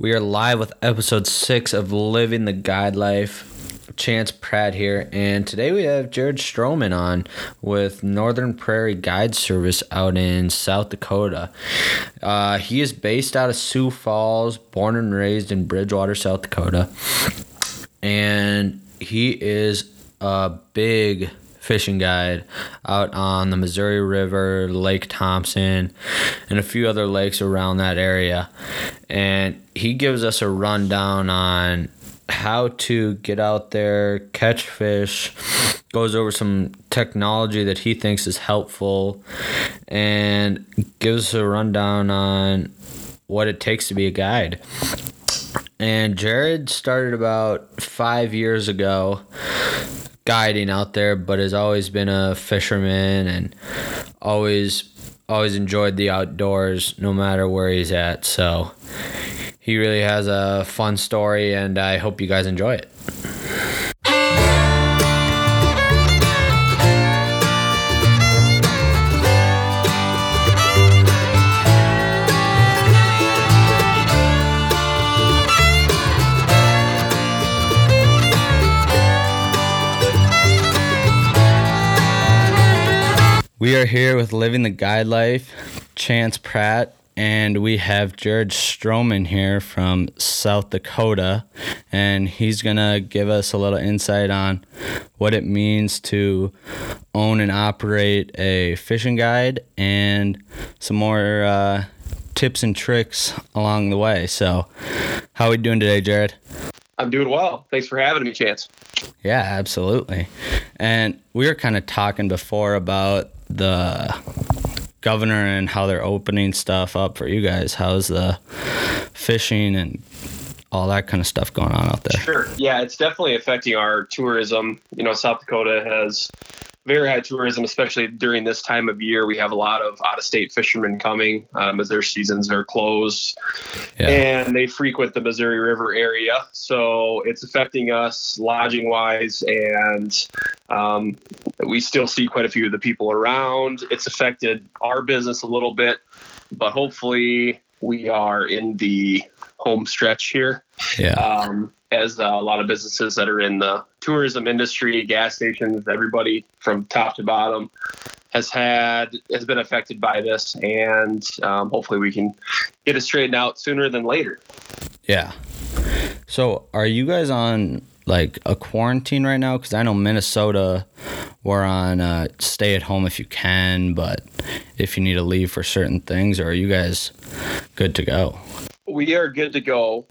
We are live with episode six of Living the Guide Life. Chance Pratt here, and today we have Jared Stroman on with Northern Prairie Guide Service out in South Dakota. Uh, he is based out of Sioux Falls, born and raised in Bridgewater, South Dakota, and he is a big fishing guide out on the Missouri River, Lake Thompson, and a few other lakes around that area. And he gives us a rundown on how to get out there, catch fish, goes over some technology that he thinks is helpful, and gives a rundown on what it takes to be a guide. And Jared started about five years ago guiding out there, but has always been a fisherman and always always enjoyed the outdoors no matter where he's at. So he really has a fun story, and I hope you guys enjoy it. We are here with Living the Guide Life, Chance Pratt, and we have Jared Stroman here from South Dakota, and he's gonna give us a little insight on what it means to own and operate a fishing guide and some more uh, tips and tricks along the way. So, how are we doing today, Jared? I'm doing well. Thanks for having me, Chance. Yeah, absolutely. And we were kind of talking before about the governor and how they're opening stuff up for you guys. How's the fishing and all that kind of stuff going on out there? Sure. Yeah, it's definitely affecting our tourism. You know, South Dakota has very high tourism, especially during this time of year. We have a lot of out of state fishermen coming um, as their seasons are closed yeah. and they frequent the Missouri River area. So it's affecting us lodging wise, and um, we still see quite a few of the people around. It's affected our business a little bit, but hopefully we are in the home stretch here. Yeah. Um, as uh, a lot of businesses that are in the tourism industry, gas stations, everybody from top to bottom has had has been affected by this, and um, hopefully we can get it straightened out sooner than later. Yeah. So, are you guys on like a quarantine right now? Because I know Minnesota, we're on uh, stay at home if you can, but if you need to leave for certain things, or are you guys good to go? We are good to go.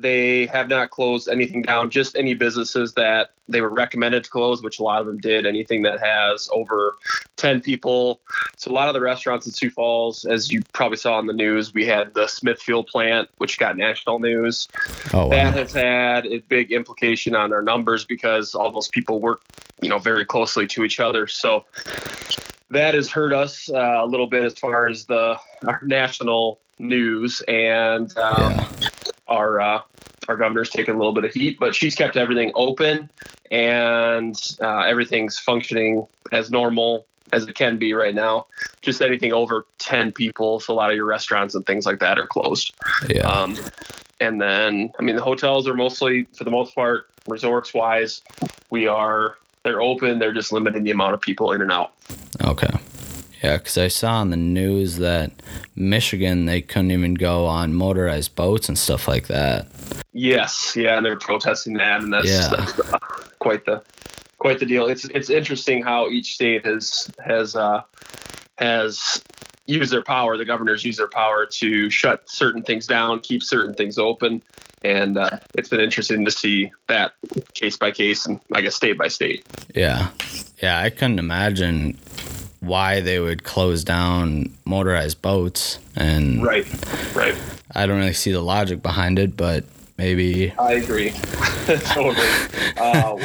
They have not closed anything down, just any businesses that they were recommended to close, which a lot of them did. Anything that has over 10 people. So, a lot of the restaurants in Sioux Falls, as you probably saw in the news, we had the Smithfield plant, which got national news. Oh, wow. That has had a big implication on our numbers because all those people work, you know, very closely to each other. So, that has hurt us uh, a little bit as far as the our national news and um, yeah our uh, our governor's taken a little bit of heat, but she's kept everything open and uh, everything's functioning as normal as it can be right now. Just anything over 10 people, so a lot of your restaurants and things like that are closed. Yeah. Um, and then, I mean, the hotels are mostly, for the most part, resorts wise, we are, they're open. They're just limiting the amount of people in and out. Okay. Yeah, because I saw on the news that Michigan they couldn't even go on motorized boats and stuff like that. Yes, yeah, and they're protesting that, and that's, yeah. that's uh, quite the quite the deal. It's it's interesting how each state has has uh, has used their power. The governors use their power to shut certain things down, keep certain things open, and uh, it's been interesting to see that case by case and I guess state by state. Yeah, yeah, I couldn't imagine why they would close down motorized boats and right right. I don't really see the logic behind it but maybe i agree. Totally. Uh,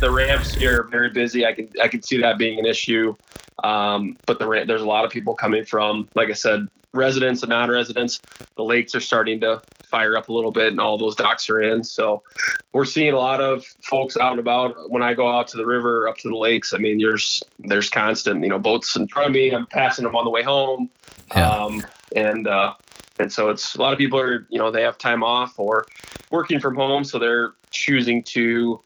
the ramps here are very busy. I can i can see that being an issue. Um, but the there's a lot of people coming from like i said residents and non-residents. The lakes are starting to fire up a little bit and all those docks are in. So we're seeing a lot of folks out and about. When I go out to the river, up to the lakes, I mean, there's there's constant, you know, boats in front of me. I'm passing them on the way home. Yeah. Um, and uh, And so it's a lot of people are, you know, they have time off or working from home, so they're choosing to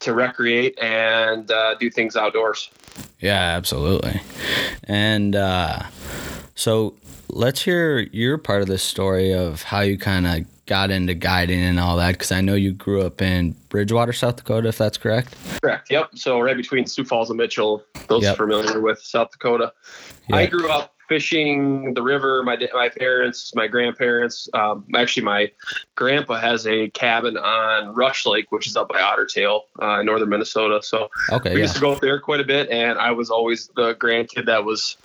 to recreate and uh, do things outdoors. Yeah, absolutely. And uh, so let's hear your part of the story of how you kind of got into guiding and all that because I know you grew up in Bridgewater, South Dakota, if that's correct. Correct. Yep. So right between Sioux Falls and Mitchell, those Yep. familiar with South Dakota. I grew up fishing the river. My my parents, my grandparents. Um, actually, my grandpa has a cabin on Rush Lake, which is up by Otter Tail, uh, in northern Minnesota. So Okay, we yeah. used to go up there quite a bit, and I was always the grandkid that was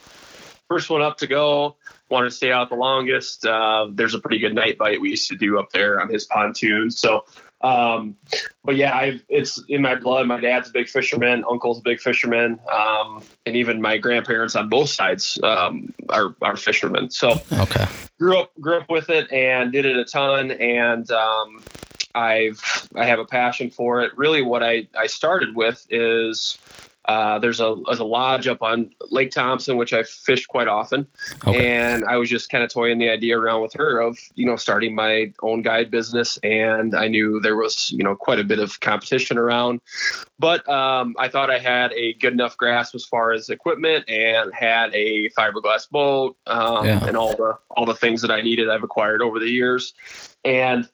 first one up to go. Wanted to stay out the longest. Uh, there's a pretty good night bite we used to do up there on his pontoon. So, um, but yeah, I've it's in my blood. My dad's a big fisherman, uncle's a big fisherman, um, and even my grandparents on both sides um, are are fishermen. So Okay. grew up grew up with it and did it a ton and um, I've I have a passion for it. Really, what I I started with is uh, there's a there's a lodge up on Lake Thompson which I fish quite often, Okay. and I was just kind of toying the idea around with her of you know starting my own guide business, and I knew there was you know quite a bit of competition around, but um, I thought I had a good enough grasp as far as equipment and had a fiberglass boat um, Yeah. and all the all the things that I needed I've acquired over the years, and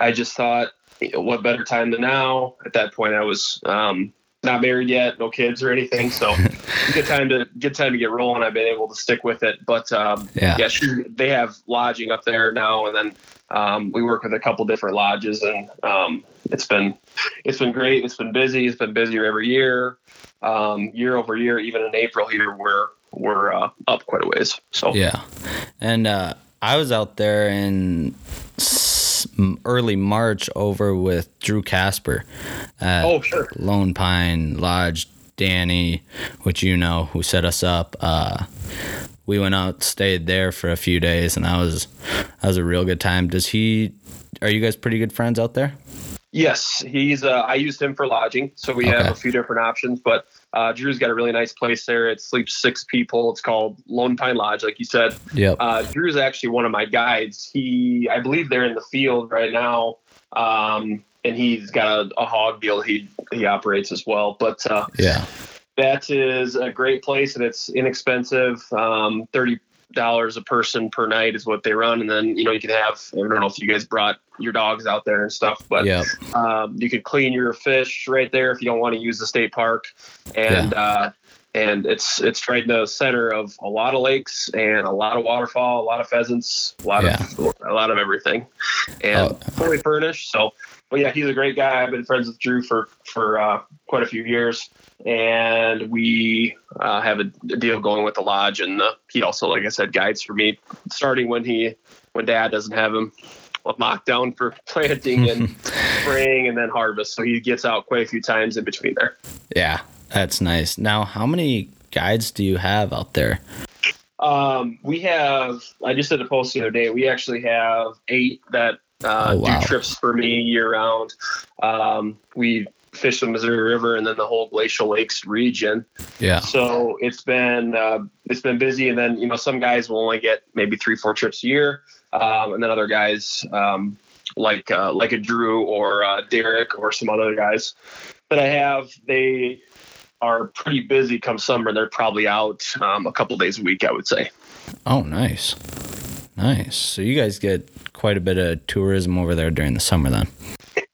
I just thought, what better time than now? At that point, I was um, not married yet, no kids or anything, so good time to good time to get rolling. I've been able to stick with it, but um, Yeah. yeah, she, they have lodging up there now, and then um, we work with a couple different lodges, and um, it's been it's been great. It's been busy. It's been busier every year, um, year over year. Even in April here, we're we're uh, up quite a ways. So Yeah. And uh, I was out there in early March over with Drew Casper at oh sure, Lone Pine Lodge. Danny, which you know, who set us up. Uh, we went out, stayed there for a few days, and that was that was a real good time. Does he? Are you guys pretty good friends out there? Yes, he's. Uh, I used him for lodging, so we have a few different options. But uh, Drew's got a really nice place there. It sleeps six people. It's called Lone Pine Lodge, like you said. Yep. Uh, Drew's actually one of my guides. He, I believe, they're in the field right now, um, and he's got a, a hog deal he he operates as well. But uh, Yeah. that is a great place, and it's inexpensive. Um, Thirty dollars a person per night is what they run, and then you know you can have. I don't know if you guys brought your dogs out there and stuff, but Yep. um, you could clean your fish right there if you don't want to use the state park, and uh, and it's it's right in the center of a lot of lakes and a lot of waterfall, a lot of pheasants, a lot of a lot of everything, and Oh. fully furnished. So, but yeah, he's a great guy. I've been friends with Drew for for uh, quite a few years, and we uh, have a, deal going with the lodge, and uh, he also, like I said, guides for me starting when he when Dad doesn't have him locked down for planting and spring and then harvest. So he gets out quite a few times in between there. Yeah. That's nice. Now, how many guides do you have out there? Um, we have, I just did a post the other day. We actually have eight that uh, Oh, wow. do trips for me year round. Um, we fish the Missouri River and then the whole Glacial Lakes region. Yeah. So it's been uh, it's been busy, and then you know some guys will only get maybe three four trips a year, um, and then other guys um, like uh, like a Drew or uh, Derek or some other guys that I have they are pretty busy come summer. They're probably out um, a couple days a week, I would say. Oh, nice. Nice. So you guys get quite a bit of tourism over there during the summer then.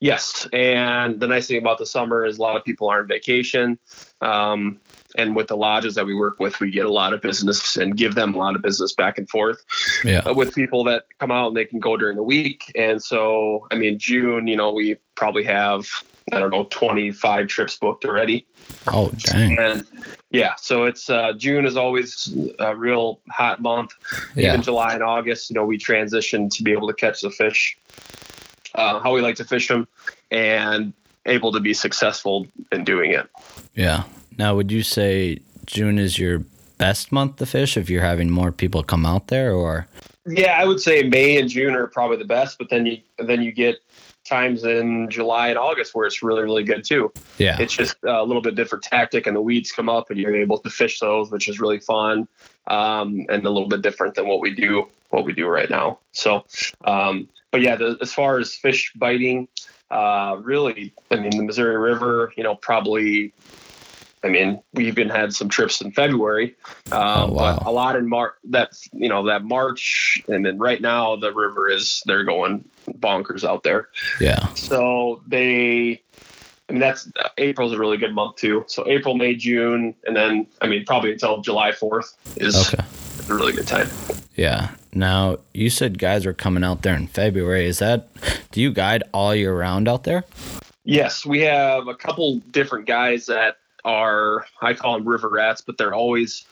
Yes, and the nice thing about the summer is a lot of people are on vacation. Um, and with the lodges that we work with, we get a lot of business and give them a lot of business back and forth. Yeah. uh, with people that come out and they can go during the week. And so, I mean, June, you know, we probably have, I don't know, 25 trips booked already. Oh, dang. And yeah, so it's uh, June is always a real hot month. Yeah. Even July and August, you know, we transition to be able to catch the fish, uh, how we like to fish them, and able to be successful in doing it. Yeah. Now, would you say June is your best month to fish if you're having more people come out there or? Yeah, I would say May and June are probably the best, but then you then you get times in July and August where it's really really good too. Yeah. It's just a little bit different tactic, and the weeds come up, and you're able to fish those, which is really fun, um, and a little bit different than what we do what we do right now. So, um, but yeah, the, as far as fish biting, uh, really, I mean, the Missouri River, you know, probably. I mean, we even had some trips in February, um, Oh, wow. but a lot in March. That you know, that March, and then right now the river is they're going bonkers out there. Yeah. So they, I mean, that's April's a really good month too. So April, May, June, and then I mean, probably until July fourth is Okay. a really good time. Yeah. Now you said guys are coming out there in February. Is that? Do you guide all year round out there? Yes, we have a couple different guys that are I call them river rats, but they're always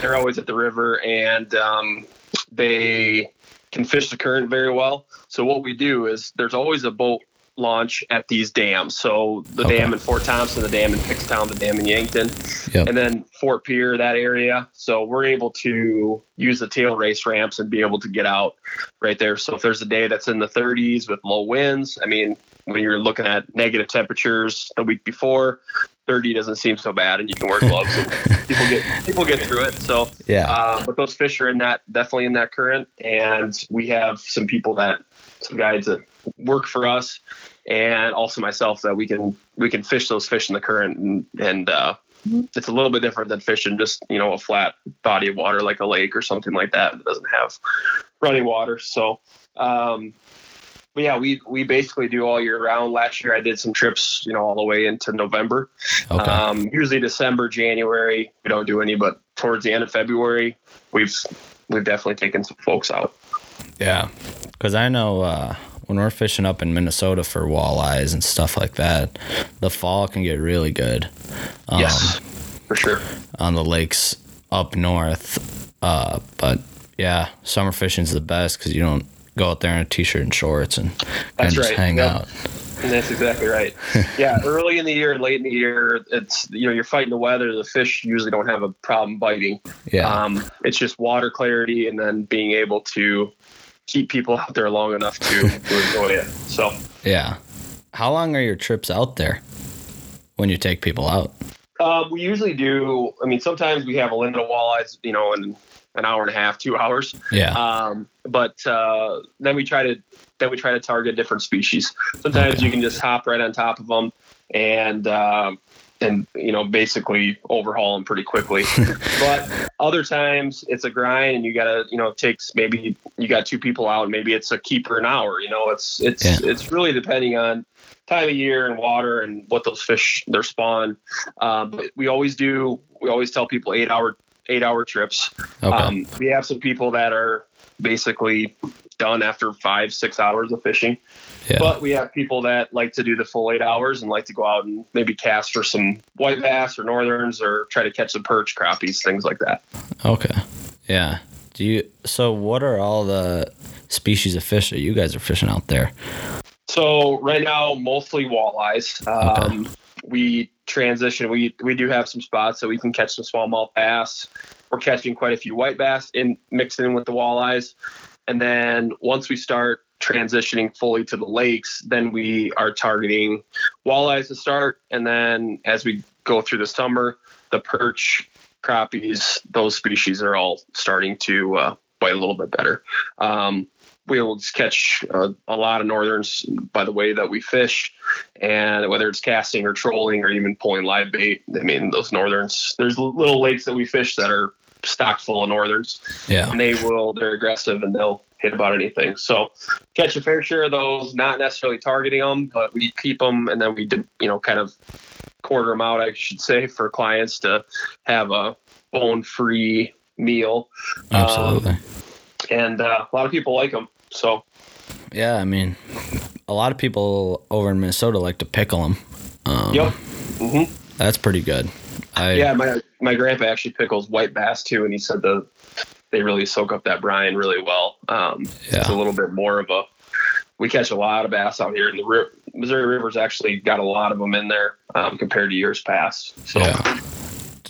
they're always at the river and um, they can fish the current very well. So what we do is there's always a boat launch at these dams. So the Okay. dam in Fort Thompson, the dam in Pickstown, the dam in Yankton, Yep. and then Fort Pierre, that area. So we're able to use the tail race ramps and be able to get out right there. So if there's a day that's in the 30s with low winds, I mean, when you're looking at negative temperatures the week before, 30 doesn't seem so bad, and you can wear gloves. and people get people get through it. So, Yeah. uh, but those fish are in that definitely in that current, and we have some people that some guides that work for us, and also myself that we can we can fish those fish in the current, and and uh, it's a little bit different than fishing just you know a flat body of water like a lake or something like that that doesn't have running water. So. Um, but yeah, we we basically do all year round. Last year, I did some trips, you know, all the way into November. Okay. Um, usually December, January, we don't do any, but towards the end of February, we've we've definitely taken some folks out. Yeah, because I know uh, when we're fishing up in Minnesota for walleyes and stuff like that, the fall can get really good. Um, yes, for sure. On the lakes up north, uh, but yeah, summer fishing's the best because you don't go out there in a t-shirt and shorts and of just right. hang Yep. out. And that's exactly right. yeah, early in the year, late in the year, it's you know you're fighting the weather. The fish usually don't have a problem biting. Yeah, Um, it's just water clarity and then being able to keep people out there long enough to, to enjoy it. So yeah. How long are your trips out there when you take people out? Um, we usually do. I mean, sometimes we have a limit of walleyes, you know, in an hour and a half, two hours. Yeah, Um, but uh, then we try to then we try to target different species. Sometimes Okay. you can just hop right on top of them and um and you know basically overhaul them pretty quickly. but other times it's a grind, and you gotta you know it takes maybe you got two people out, maybe it's a keeper an hour. You know, it's it's Yeah. it's really depending on time of year and water and what those fish their spawn. Um, but we always do. We always tell people eight hour eight hour trips. okay. Um, we have some people that are basically done after five, six hours of fishing. yeah, But we have people that like to do the full eight hours and like to go out and maybe cast for some white bass or northerns or try to catch some perch, crappies, things like that. okay. Yeah. Do you? So, what are all the species of fish that you guys are fishing out there? So right now, mostly walleyes. Um, We transition. We we do have some spots that we can catch some smallmouth bass. We're catching quite a few white bass in mixed in with the walleyes, and then once we start transitioning fully to the lakes, then we are targeting walleyes to start, and then as we go through the summer, the perch, crappies, those species are all starting to uh, bite a little bit better. Um, we will just catch uh, a lot of northerns by the way that we fish, and whether it's casting or trolling or even pulling live bait. I mean, those northerns. There's little lakes that we fish that are stocked full of northerns, Yeah. and they will. They're aggressive and they'll hit about anything. So catch a fair share of those. Not necessarily targeting them, but we keep them, and then we do, you know kind of quarter them out, I should say, for clients to have a bone-free meal. Absolutely. And uh, a lot of people like them. So yeah, I mean, a lot of people over in Minnesota like to pickle them. Um, Yep. hmm That's pretty good. I, Yeah, my my grandpa actually pickles white bass too, and he said the they really soak up that brine really well. Um, It's a little bit more of a. We catch a lot of bass out here, and the ri- Missouri River's actually got a lot of them in there um, compared to years past. So Yeah.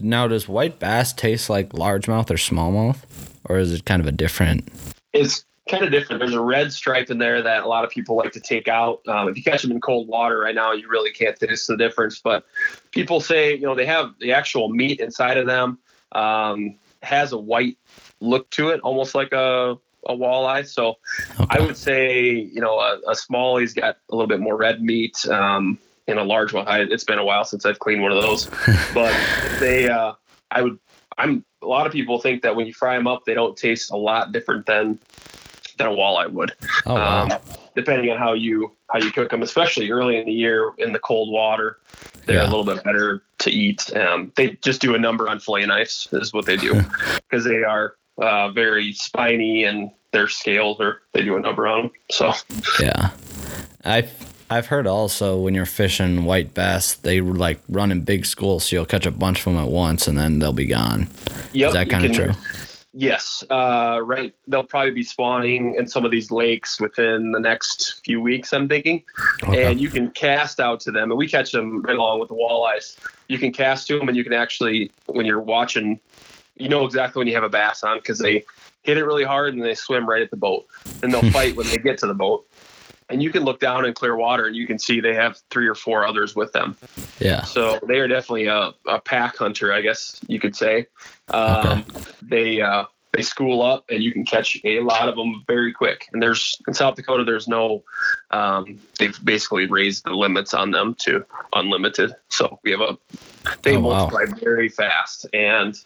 Now, does white bass taste like largemouth or smallmouth, or is it kind of a different? it's kind of different. There's a red stripe in there that a lot of people like to take out. Um, if you catch them in cold water right now, you really can't taste the difference. But people say, you know, they have the actual meat inside of them um, has a white look to it, almost like a a walleye. So Okay. I would say, you know, a, a smalley's got a little bit more red meat. Um, and a large one, I, it's been a while since I've cleaned one of those, but they, uh, I would, I'm, a lot of people think that when you fry them up, they don't taste a lot different than, than a walleye would. oh wow. Um, depending on how you, how you cook them, especially early in the year in the cold water, they're Yeah. a little bit better to eat. Um, they just do a number on fillet knives is what they do because they are uh, very spiny and their scales are they do a number on them. So Yeah, I've I've heard also when you're fishing white bass, they like run in big schools, so you'll catch a bunch of them at once, and then they'll be gone. yep, Is that kind of can- true? Yes, uh, right. They'll probably be spawning in some of these lakes within the next few weeks. I'm thinking, Okay. and you can cast out to them, and we catch them right along with the walleyes. You can cast to them, and you can actually, when you're watching, you know exactly when you have a bass on because they hit it really hard and they swim right at the boat, and they'll fight when they get to the boat. And you can look down in clear water, and you can see they have three or four others with them. yeah. So they are definitely a, a pack hunter, I guess you could say. Um, They uh, they school up, and you can catch a lot of them very quick. And there's in South Dakota, there's no. Um, they've basically raised the limits on them to unlimited. So we have a. They Oh, wow. multiply very fast and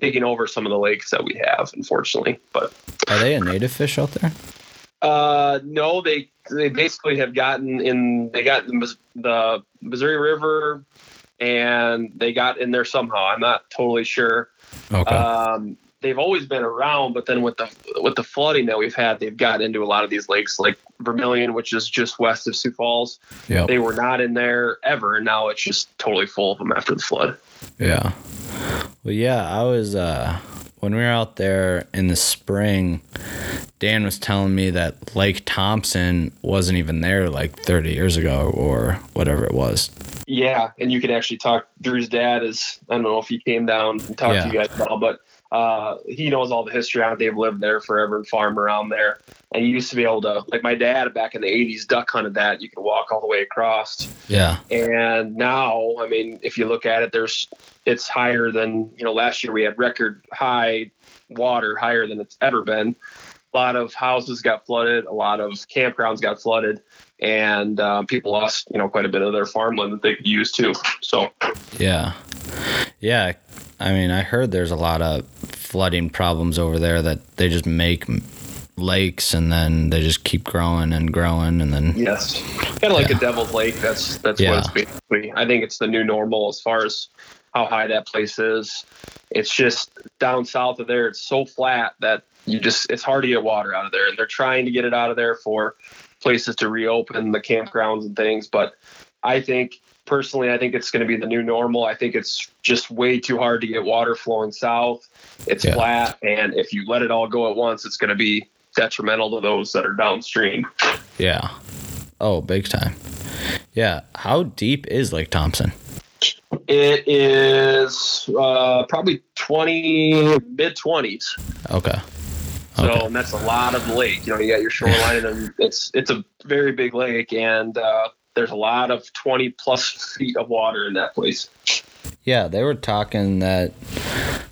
taking over some of the lakes that we have, unfortunately. But Are they a native fish out there? Uh, no, they they basically have gotten in. They got the, the Missouri River, and they got in there somehow. I'm not totally sure. Okay. Um, they've always been around, but then with the with the flooding that we've had, they've got into a lot of these lakes, like Vermillion, which is just west of Sioux Falls. yep. They were not in there ever, and now it's just totally full of them after the flood. Yeah. Well, yeah, I was uh when we were out there in the spring, Dan was telling me that Lake Thompson wasn't even there like 30 years ago or whatever it was. Yeah, and you could actually talk. Drew's dad is. I don't know if he came down and talked to you guys at all, but uh, he knows all the history on it. They've lived there forever and farm around there. And you used to be able to, like my dad back in the '80s, duck hunted that. You could walk all the way across. Yeah. And now, I mean, if you look at it, there's it's higher than you know. Last year we had record high water, higher than it's ever been. A lot of houses got flooded. A lot of campgrounds got flooded, and uh, people lost you know quite a bit of their farmland that they could use too. So Yeah. Yeah. I mean, I heard there's a lot of flooding problems over there that they just make lakes and then they just keep growing and growing and then yes, kind of like Yeah. a Devil's Lake. That's that's Yeah. what it's basically. I think it's the new normal as far as how high that place is. It's just down south of there. It's so flat that you just it's hard to get water out of there, and they're trying to get it out of there for places to reopen the campgrounds and things. But I think personally, I think it's going to be the new normal. I think it's just way too hard to get water flowing south. It's Yeah. flat, and if you let it all go at once, it's going to be detrimental to those that are downstream. yeah. Oh, big time. Yeah. How deep is Lake Thompson? It is uh, probably 20, mid 20s. Okay. So Okay. and that's a lot of lake. You know, you got your shoreline, and it's it's a very big lake, and uh, there's a lot of 20 plus feet of water in that place. Yeah, they were talking that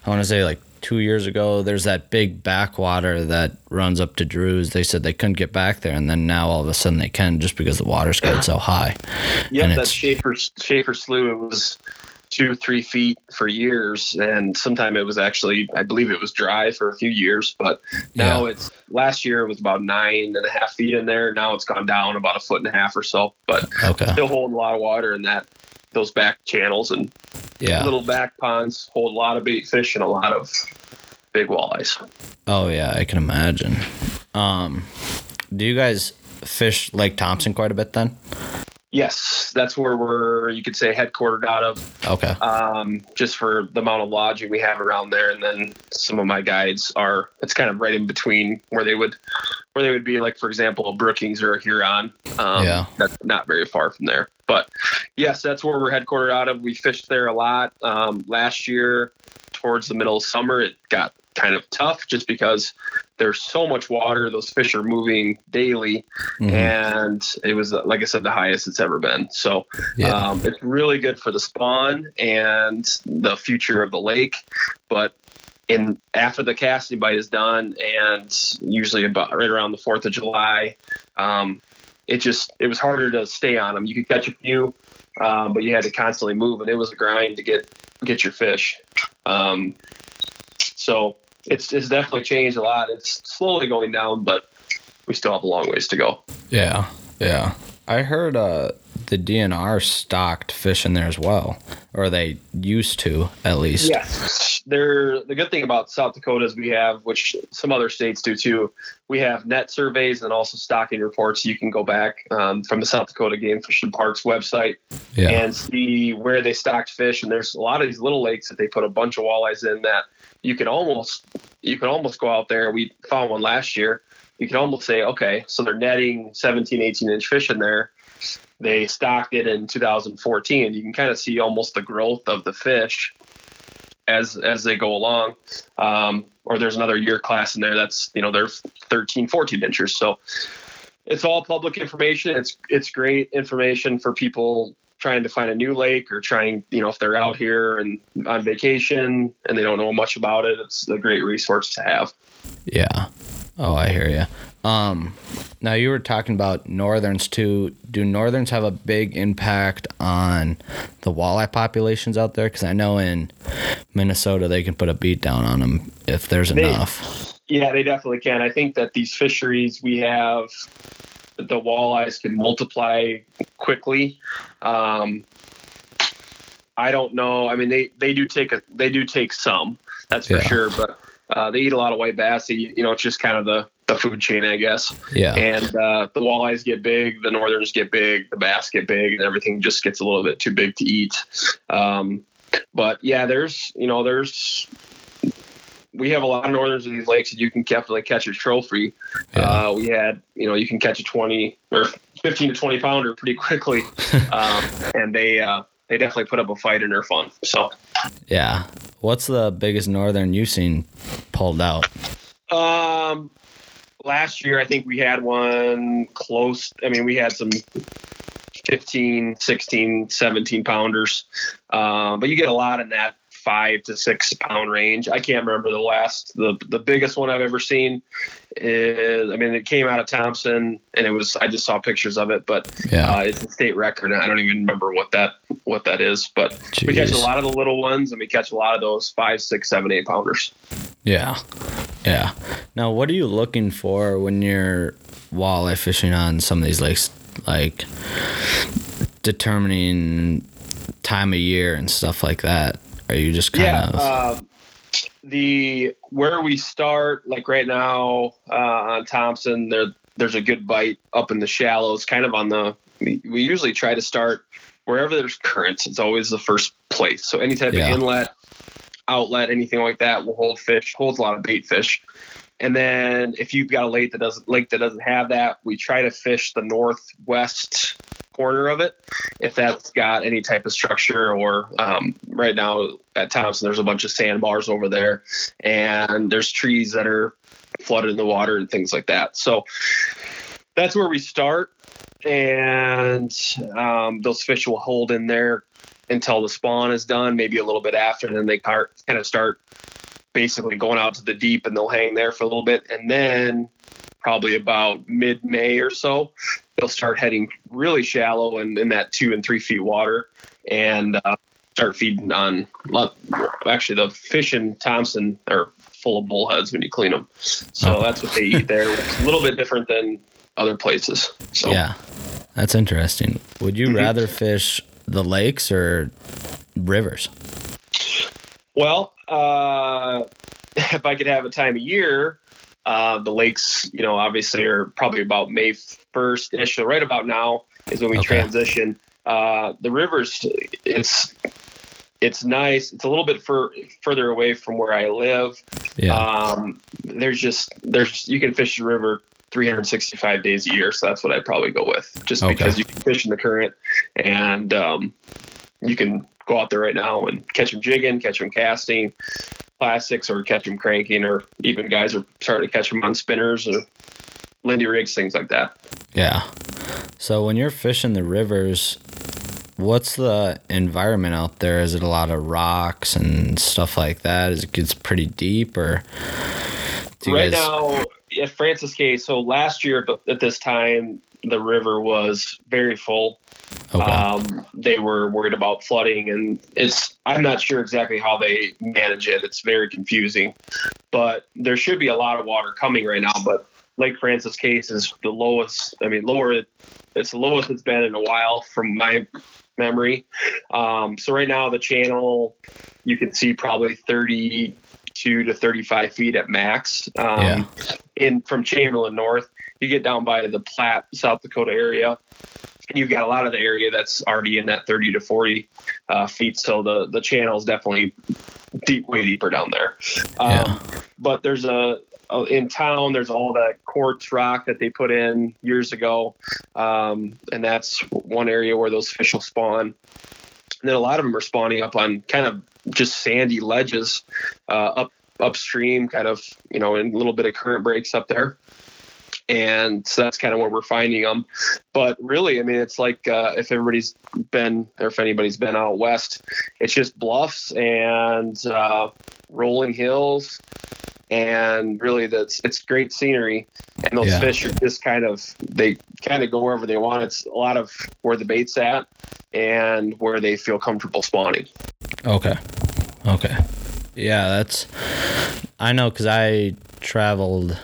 I want to say like two years ago. There's that big backwater that runs up to Drew's. They said they couldn't get back there, and then now all of a sudden they can just because the water's gotten so high. Yeah, that Schaefer Schaefer Slough. It was two, three feet for years, and sometime it was actually, I believe, it was dry for a few years. But now it's last year it was about nine and a half feet in there. Now it's gone down about a foot and a half or so, but Okay. still holding a lot of water in that those back channels and Yeah. little back ponds hold a lot of bait fish and a lot of big walleyes. Oh yeah, I can imagine. Um, do you guys fish Lake Thompson quite a bit then? Yes, that's where we're you could say headquartered out of. Okay. um, just for the amount of lodging we have around there. And then some of my guides are it's kind of right in between where they would where they would be like for example Brookings or Huron. Um, Yeah. that's not very far from there. But yes, that's where we're headquartered out of. We fished there a lot. Um, last year, towards the middle of summer, it got kind of tough just because there's so much water. Those fish are moving daily, Mhm. and it was like I said, the highest it's ever been. So Yeah. um, it's really good for the spawn and the future of the lake. But in after the casting bite is done, and usually about right around the Fourth of July, um, it just it was harder to stay on them. You could catch a few, um, but you had to constantly move, and it was a grind to get get your fish. Um, so it's it's definitely changed a lot. It's slowly going down, but we still have a long ways to go. Yeah, yeah. I heard uh, the DNR stocked fish in there as well, or they used to at least. Yes, they're the good thing about South Dakota is we have, which some other states do too. We have net surveys and also stocking reports. You can go back um, from the South Dakota Game Fish and Parks website Yeah. and see where they stocked fish. And there's a lot of these little lakes that they put a bunch of walleyes in that you can almost you can almost go out there. We found one last year. You can almost say, okay, so they're netting 17, 18 inch fish in there. They stocked it in 2014. You can kind of see almost the growth of the fish as as they go along. Um, or there's another year class in there that's you know they're 13, 14 inches. So it's all public information. It's it's great information for people trying to find a new lake or trying, you know, if they're out here and on vacation and they don't know much about it, it's a great resource to have. Yeah. Oh, I hear you. Um, now you were talking about northerns too. Do northerns have a big impact on the walleye populations out there? Because I know in Minnesota they can put a beat down on them if there's They- enough. Yeah, they definitely can. I think that these fisheries we have, the walleyes can multiply quickly. Um, I don't know. I mean, they, they do take a they do take some, that's for Yeah. sure. But uh, they eat a lot of white bass. They, you know, it's just kind of the the food chain, I guess. Yeah. And uh, the walleyes get big, the northerns get big, the bass get big, and everything just gets a little bit too big to eat. Um, but yeah, there's you know there's we have a lot of northerns in these lakes that you can definitely catch a trophy. Yeah. Uh, we had you know you can catch a 20 or 15 to 20 pounder pretty quickly, um, and they uh, they definitely put up a fight and they're fun. So yeah. What's the biggest northern you've seen pulled out? Um, last year, I think we had one close. I mean, we had some 15, 16, 17 pounders. Um, but you get a lot in that five to six pound range. I can't remember the last, the, the biggest one I've ever seen is, I mean, it came out of Thompson and it was, I just saw pictures of it, but Yeah. uh, it's a state record. and I don't even remember what that, what that is, but we catch a lot of the little ones and we catch a lot of those five, six, seven, eight pounders. Yeah. Yeah. Now, what are you looking for when you're walleye fishing on some of these lakes? Like determining time of year and stuff like that. Are you just kind yeah of um, the where we start like right now uh, on thompson there there's a good bite up in the shallows kind of on the we, we usually try to start wherever there's currents it's always the first place so any type Yeah. of inlet outlet anything like that will hold fish holds a lot of bait fish and then if you've got a lake that doesn't lake that doesn't have that we try to fish the northwest corner of it if that's got any type of structure or um, right now at Thompson there's a bunch of sandbars over there and there's trees that are flooded in the water and things like that. So that's where we start and um, those fish will hold in there until the spawn is done maybe a little bit after and then they kind of start basically going out to the deep and they'll hang there for a little bit. And then probably about mid-may or so they'll start heading really shallow and in that two and three feet water and uh, start feeding on actually the fish in thompson are full of bullheads when you clean them so Oh. that's what they eat there it's a little bit different than other places so Yeah. That's interesting. Would you Mhm. rather fish the lakes or rivers? Well, uh, if I could have a time of year, uh, the lakes, you know, obviously are probably about May 1st ish. So right about now is when we Okay. transition. Uh, the rivers, it's it's nice. It's a little bit fur, further away from where I live. Yeah. Um, there's just there's you can fish the river 365 days a year, so that's what I'd probably go with. Just Okay. because you can fish in the current, and um, you can go out there right now and catch them jigging, catch them casting, plastics, or catch them cranking, or even guys are starting to catch them on spinners or Lindy rigs, things like that. yeah. So when you're fishing the rivers, what's the environment out there? Is it a lot of rocks and stuff like that? Is it gets pretty deep or? right guys... now, at Francis Case, so last year at this time, the river was very full. Okay. Um, they were worried about flooding, and it's I'm not sure exactly how they manage it. It's very confusing, but there should be a lot of water coming right now. But Lake Francis Case is the lowest. I mean, lower. It's the lowest it's been in a while from my memory. Um, so right now the channel, you can see probably 32 to 35 feet at max. Um, yeah. In from Chamberlain North, you get down by the Platte, South Dakota area. You've got a lot of the area that's already in that 30 to 40 uh, feet. So the the channel is definitely deep, way deeper down there. Um, yeah. But there's a in town there's all that quartz rock that they put in years ago. Um, and that's one area where those fish will spawn. And then a lot of them are spawning up on kind of just sandy ledges uh, up upstream kind of you know in a little bit of current breaks up there. And so that's kind of where we're finding them. But really, I mean, it's like uh, if everybody's been, or if anybody's been out west, it's just bluffs and uh, rolling hills, and really, that's it's great scenery. And those yeah. fish are just kind of they kind of go wherever they want. It's a lot of where the bait's at and where they feel comfortable spawning. Okay. Okay. Yeah, that's I know because I traveled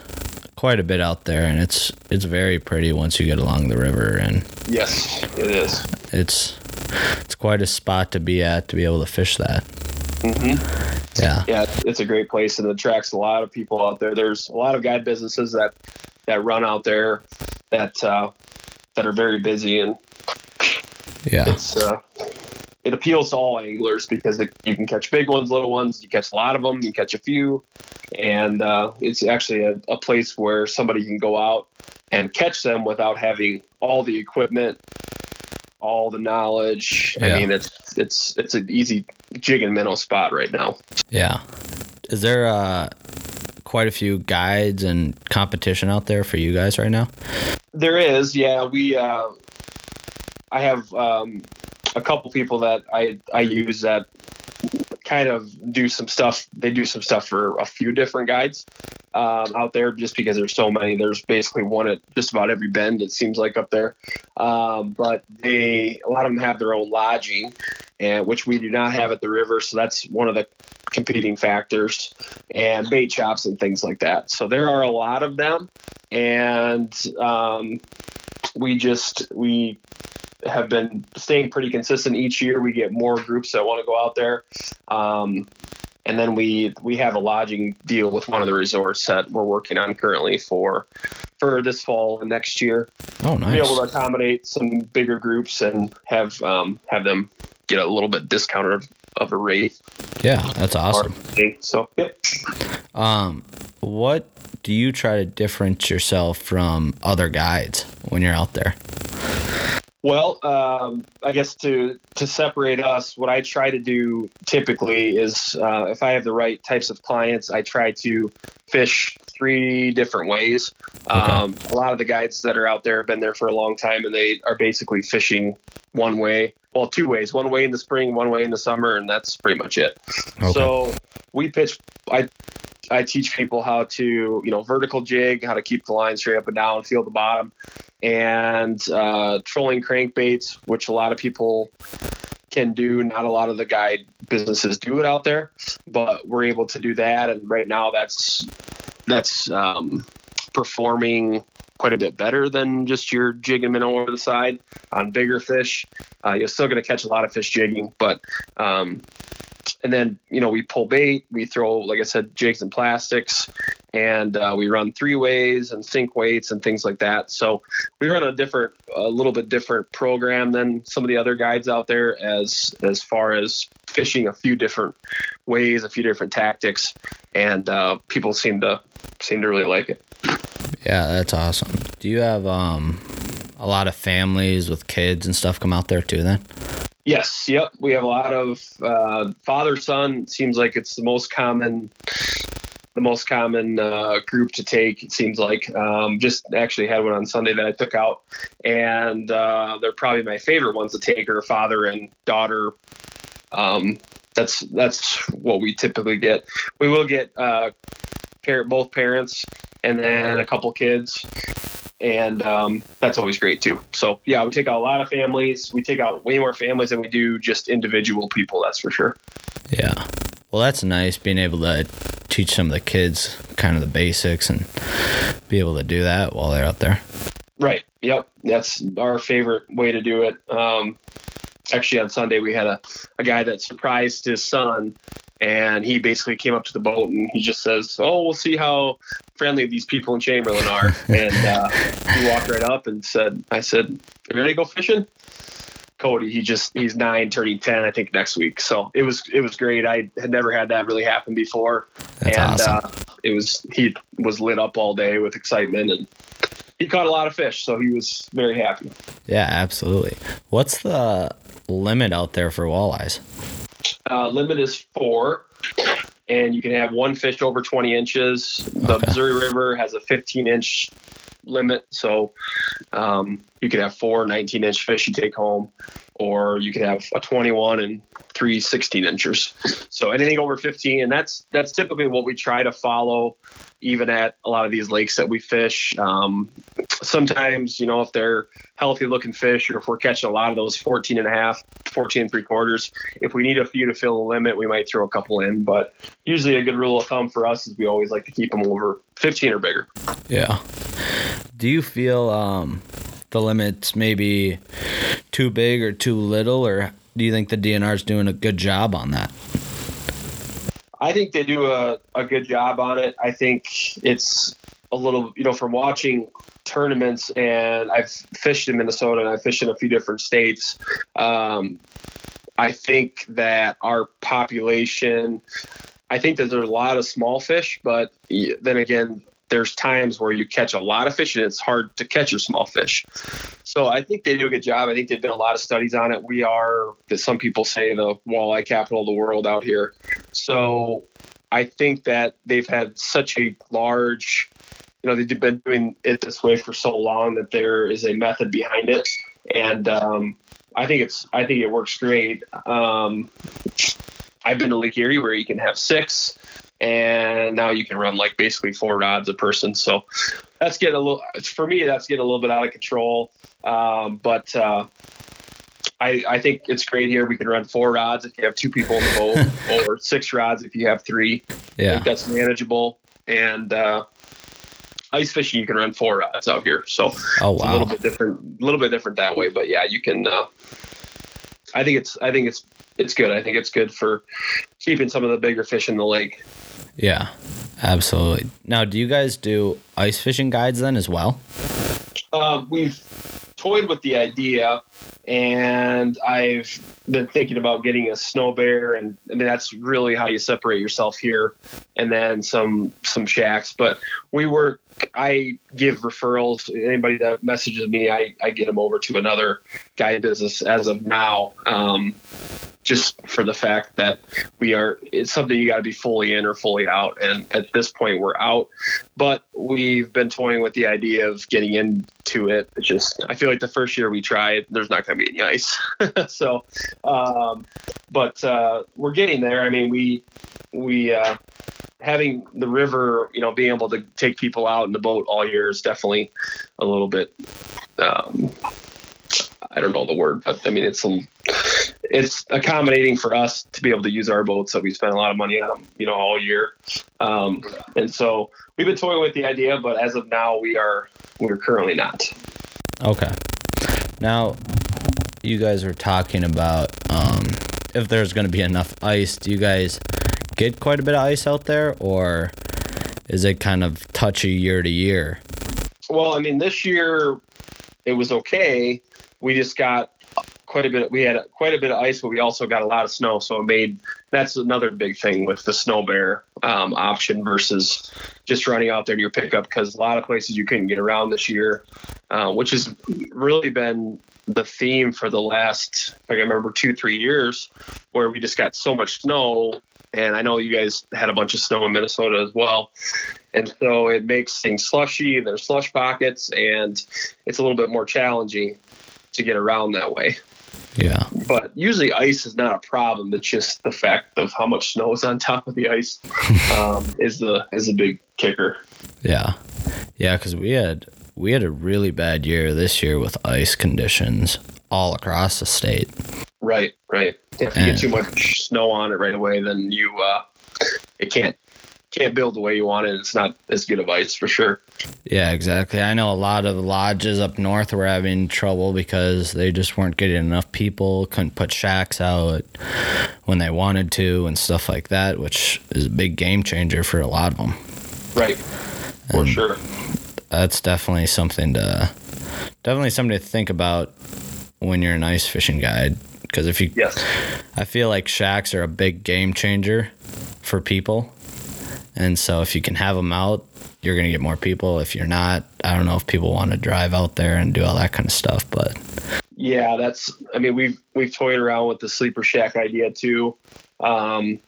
quite a bit out there, and it's it's very pretty once you get along the river. And yes, it is. It's it's quite a spot to be at to be able to fish that. Mm-hmm. Yeah, yeah, it's a great place and it attracts a lot of people out there. There's a lot of guide businesses that that run out there that uh, that are very busy and yeah, it's uh, it appeals to all anglers because it, you can catch big ones, little ones. You catch a lot of them. You catch a few, and uh, it's actually a, a, place where somebody can go out and catch them without having all the equipment, all the knowledge. Yeah. I mean, it's it's it's an easy jig and minnow spot right now. Yeah. Is there uh, quite a few guides and competition out there for you guys right now? There is. Yeah, we. Uh, I have um, a couple people that I I use that kind of do some stuff. They do some stuff for a few different guides um, out there, just because there's so many. There's basically one at just about every bend. It seems like up there, um, but they a lot of them have their own lodging, and which we do not have at the river. So that's one of the competing factors, and bait shops and things like that. So there are a lot of them, and um, we just we have been staying pretty consistent each year. We get more groups that want to go out there. Um, and then we we have a lodging deal with one of the resorts that we're working on currently for for this fall and next year. Oh, nice! Be able to accommodate some bigger groups and have um, have them get a little bit discounted of, of a rate. Yeah, that's awesome. So, yeah. Um, what do you try to differentiate yourself from other guides when you're out there? Well, um, I guess to to separate us, what I try to do typically is uh, if I have the right types of clients, I try to fish three different ways. Okay. Um, a lot of the guides that are out there have been there for a long time, and they are basically fishing one way. Well, two ways: one way in the spring, one way in the summer, and that's pretty much it. Okay. So we pitch. I I teach people how to, you know, vertical jig, how to keep the line straight up and down, feel the bottom, and uh, trolling crankbaits, which a lot of people can do. Not a lot of the guide businesses do it out there, but we're able to do that. And right now, that's that's um, performing quite a bit better than just your jig and minnow over the side on bigger fish. Uh, you're still going to catch a lot of fish jigging, but um, and then you know we pull bait we throw like i said jigs and plastics and uh, we run three ways and sink weights and things like that. So we run a different a little bit different program than some of the other guides out there as as far as fishing a few different ways a few different tactics and uh, people seem to seem to really like it. Yeah that's awesome. Do you have um a lot of families with kids and stuff come out there too then Yes, yep. We have a lot of uh, father son. Seems like it's the most common the most common uh, group to take. It seems like um, just actually had one on Sunday that I took out, and uh, they're probably my favorite ones to take are father and daughter. Um, that's that's what we typically get. We will get uh, both parents and then a couple kids and um, that's always great too. So yeah, we take out a lot of families. We take out way more families than we do just individual people. That's for sure. Yeah. Well, that's nice being able to teach some of the kids kind of the basics and be able to do that while they're out there. Right. Yep. That's our favorite way to do it. Um, actually, on Sunday we had a, a guy that surprised his son and he basically came up to the boat and he just says, "Oh, we'll see how friendly these people in Chamberlain are." and uh, he walked right up and said, "I said, are you ready to go fishing?" Cody, he just he's nine, turning ten, I think next week. So it was it was great. I had never had that really happen before, That's and awesome. uh, it was he was lit up all day with excitement and. He caught a lot of fish, so he was very happy. Yeah, absolutely. What's the limit out there for walleyes? Uh, limit is four, and you can have one fish over 20 inches. The Okay. Missouri River has a 15 inch limit, so um, you could have four 19 inch fish you take home, or you could have a 21 and three 16 inchers. So anything over 15, and that's that's typically what we try to follow, even at a lot of these lakes that we fish. Um, sometimes, you know, if they're healthy looking fish, or if we're catching a lot of those 14 and a half, 14 and three quarters, if we need a few to fill the limit, we might throw a couple in. But usually, a good rule of thumb for us is we always like to keep them over 15 or bigger. Yeah. Do you feel um, the limit's maybe too big or too little, or do you think the DNR is doing a good job on that? I think they do a, a good job on it. I think it's a little, you know, from watching tournaments, and I've fished in Minnesota and I've fished in a few different states. Um, I think that our population, I think that there's a lot of small fish, but then again, there's times where you catch a lot of fish and it's hard to catch your small fish. So I think they do a good job. I think they've done a lot of studies on it. We are, as some people say, the walleye capital of the world out here. So I think that they've had such a large, you know, they've been doing it this way for so long that there is a method behind it, and um, I think it's, I think it works great. Um, I've been to Lake Erie where you can have six, and now you can run like basically four rods a person. So that's getting a little, for me, that's getting a little bit out of control. Um, but uh, I, I think it's great here. We can run four rods if you have two people in the boat, or six rods if you have three. I Yeah. think that's manageable. And uh, ice fishing, you can run four rods out here. So Oh it's a little bit different, a little bit different that way. But yeah, you can. Uh, I think it's, I think it's, it's good. I think it's good for keeping some of the bigger fish in the lake. Yeah. Absolutely. Now, do you guys do ice fishing guides then as well? Uh, we've toyed with the idea, and I've been thinking about getting a snow bear, and I mean that's really how you separate yourself here, and then some some shacks. But we work. I give referrals. Anybody that messages me, I, I get them over to another guide business as of now. Um, just for the fact that we are, it's something you got to be fully in or fully out. And at this point, we're out but we've been toying with the idea of getting into it. It's just I feel like the first year we tried, there's not going to be any ice. so, um, but uh, we're getting there. I mean, we we uh, having the river, you know, being able to take people out in the boat all year is definitely a little bit. Um, I don't know the word, but I mean it's it's accommodating for us to be able to use our boats that we spend a lot of money on, them you know, all year. Um, and so we've been toying with the idea, but as of now, we are we're currently not. Okay. Now, you guys were talking about um, if there's going to be enough ice. Do you guys get quite a bit of ice out there, or is it kind of touchy year to year? Well, I mean, this year it was okay. We just got quite a bit. We had quite a bit of ice, but we also got a lot of snow. So it made that's another big thing with the snow bear um, option versus just running out there to your pickup because a lot of places you couldn't get around this year, uh, which has really been the theme for the last, I remember two, three years, where we just got so much snow and I know you guys had a bunch of snow in Minnesota as well. And so it makes things slushy. There's slush pockets, and it's a little bit more challenging to get around that way. Yeah. But usually ice is not a problem. It's just the fact of how much snow is on top of the ice um, is the is a big kicker. Yeah. Yeah, because we had we had a really bad year this year with ice conditions all across the state. Right, right. If you get too much snow on it right away, then you uh, it can't can't build the way you want it. It's not as good of ice for sure. Yeah, exactly. I know a lot of the lodges up north were having trouble because they just weren't getting enough people, couldn't put shacks out when they wanted to, and stuff like that, which is a big game changer for a lot of them. Right, for and sure. That's definitely something to definitely something to think about when you're an ice fishing guide. Because if you, yes, I feel like shacks are a big game changer for people and so if you can have them out, you're going to get more people. If you're not, I don't know if people want to drive out there and do all that kind of stuff, but yeah, that's I mean, we've we've toyed around with the sleeper shack idea too. Um,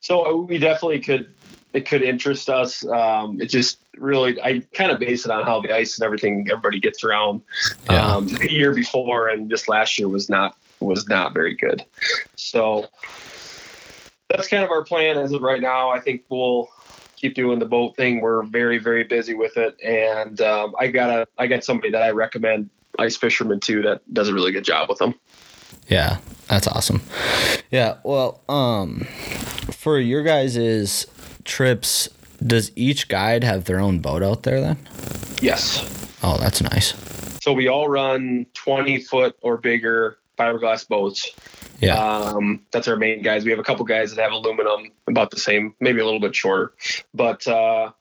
so we definitely could it could interest us. Um, it just really, I kind of base it on how the ice and everything everybody gets around. Yeah. Um, the year before and this last year was not was not very good. So that's kind of our plan as of right now. I think we'll keep doing the boat thing. We're very, very busy with it, and um, I got a I got somebody that I recommend ice fisherman too that does a really good job with them. Yeah, that's awesome. Yeah, well, um, for your guys' trips, does each guide have their own boat out there then? Yes. Oh, that's nice. So we all run 20 foot or bigger fiberglass boats. Yeah. Um, that's our main guys. We have a couple guys that have aluminum, about the same, maybe a little bit shorter. But uh,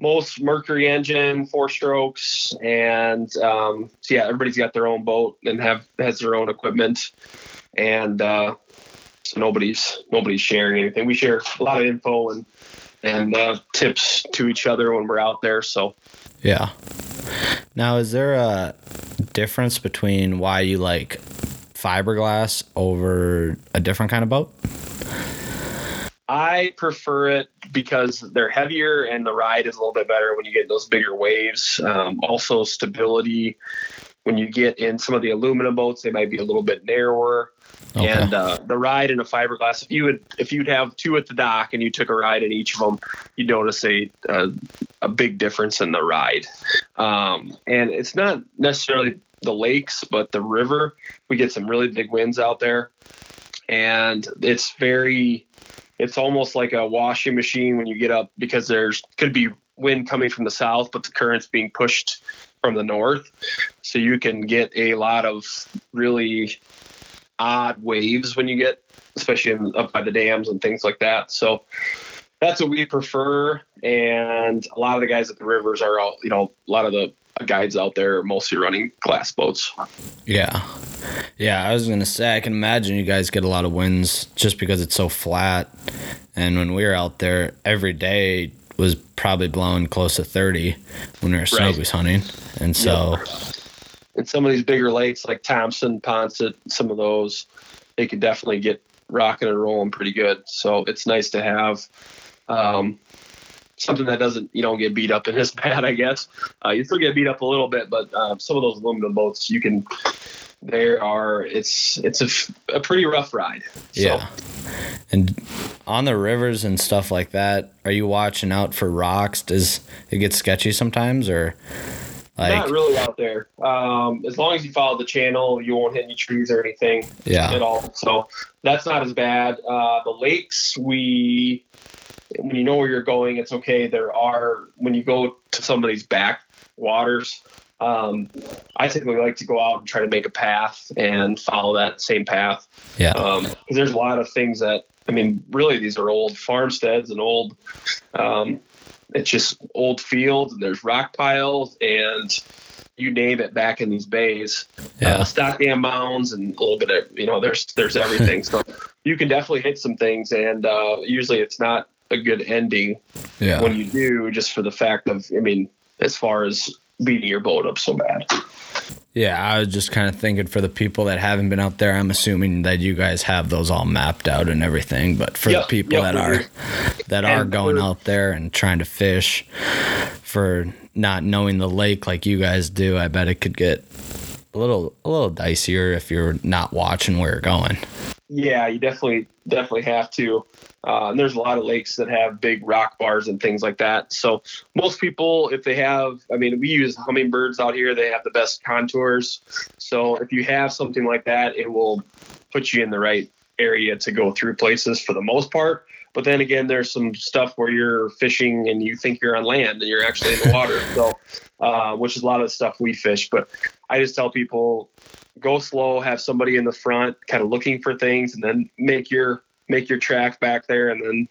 most Mercury engine, four strokes, and um, so yeah, everybody's got their own boat and have has their own equipment, and uh, so nobody's nobody's sharing anything. We share a lot of info and and uh, tips to each other when we're out there. So yeah. Now, is there a difference between why you like fiberglass over a different kind of boat? I prefer it because they're heavier and the ride is a little bit better when you get those bigger waves. Um, also, stability. When you get in some of the aluminum boats, they might be a little bit narrower. Okay. And uh, the ride in a fiberglass, if you would if you'd have two at the dock and you took a ride in each of them, you'd notice a a, a big difference in the ride. Um, and it's not necessarily the lakes, but the river, we get some really big winds out there. And it's very, it's almost like a washing machine when you get up because there's could be wind coming from the south, but the current's being pushed from the north. So you can get a lot of really odd waves when you get, especially in, up by the dams and things like that. So that's what we prefer. And a lot of the guys at the rivers are all, you know, a lot of the guides out there are mostly running glass boats. Yeah. Yeah, I was going to say, I can imagine you guys get a lot of winds just because it's so flat. And when we were out there, every day was probably blowing close to 30 when we were snow goose hunting. And so. Yeah. And some of these bigger lakes like Thompson, Poinsett, some of those, they could definitely get rocking and rolling pretty good. So it's nice to have. Um, something that doesn't you don't get beat up in this bad, I guess. Uh, you still get beat up a little bit, but uh, some of those aluminum boats you can. There are it's it's a, a pretty rough ride. So. Yeah, and on the rivers and stuff like that, are you watching out for rocks? Does it get sketchy sometimes, or? Like, Not really out there. Um, as long as you follow the channel, you won't hit any trees or anything yeah. at all. So that's not as bad. Uh, the lakes, we when you know where you're going, it's okay. There are when you go to some of these back waters. Um, I typically like to go out and try to make a path and follow that same path. Yeah. Because um, there's a lot of things that I mean, really, these are old farmsteads and old. Um, it's just old fields and there's rock piles and you name it back in these bays. Yeah. Uh, stock dam mounds and a little bit of you know there's there's everything. so you can definitely hit some things and uh, usually it's not a good ending yeah. when you do, just for the fact of, I mean, as far as beating your boat up so bad. Yeah, I was just kind of thinking for the people that haven't been out there, I'm assuming that you guys have those all mapped out and everything. But for Yep, the people yep, that are that are going out there and trying to fish for not knowing the lake like you guys do, I bet it could get a little a little dicier if you're not watching where you're going. Yeah, you definitely definitely have to. Uh, and there's a lot of lakes that have big rock bars and things like that. So most people, if they have, I mean, we use Humminbirds out here. They have the best contours. So if you have something like that, it will put you in the right area to go through places for the most part. But then again, there's some stuff where you're fishing and you think you're on land and you're actually in the water. So, uh, which is a lot of the stuff we fish. But I just tell people go slow, have somebody in the front kind of looking for things, and then make your make your track back there, and then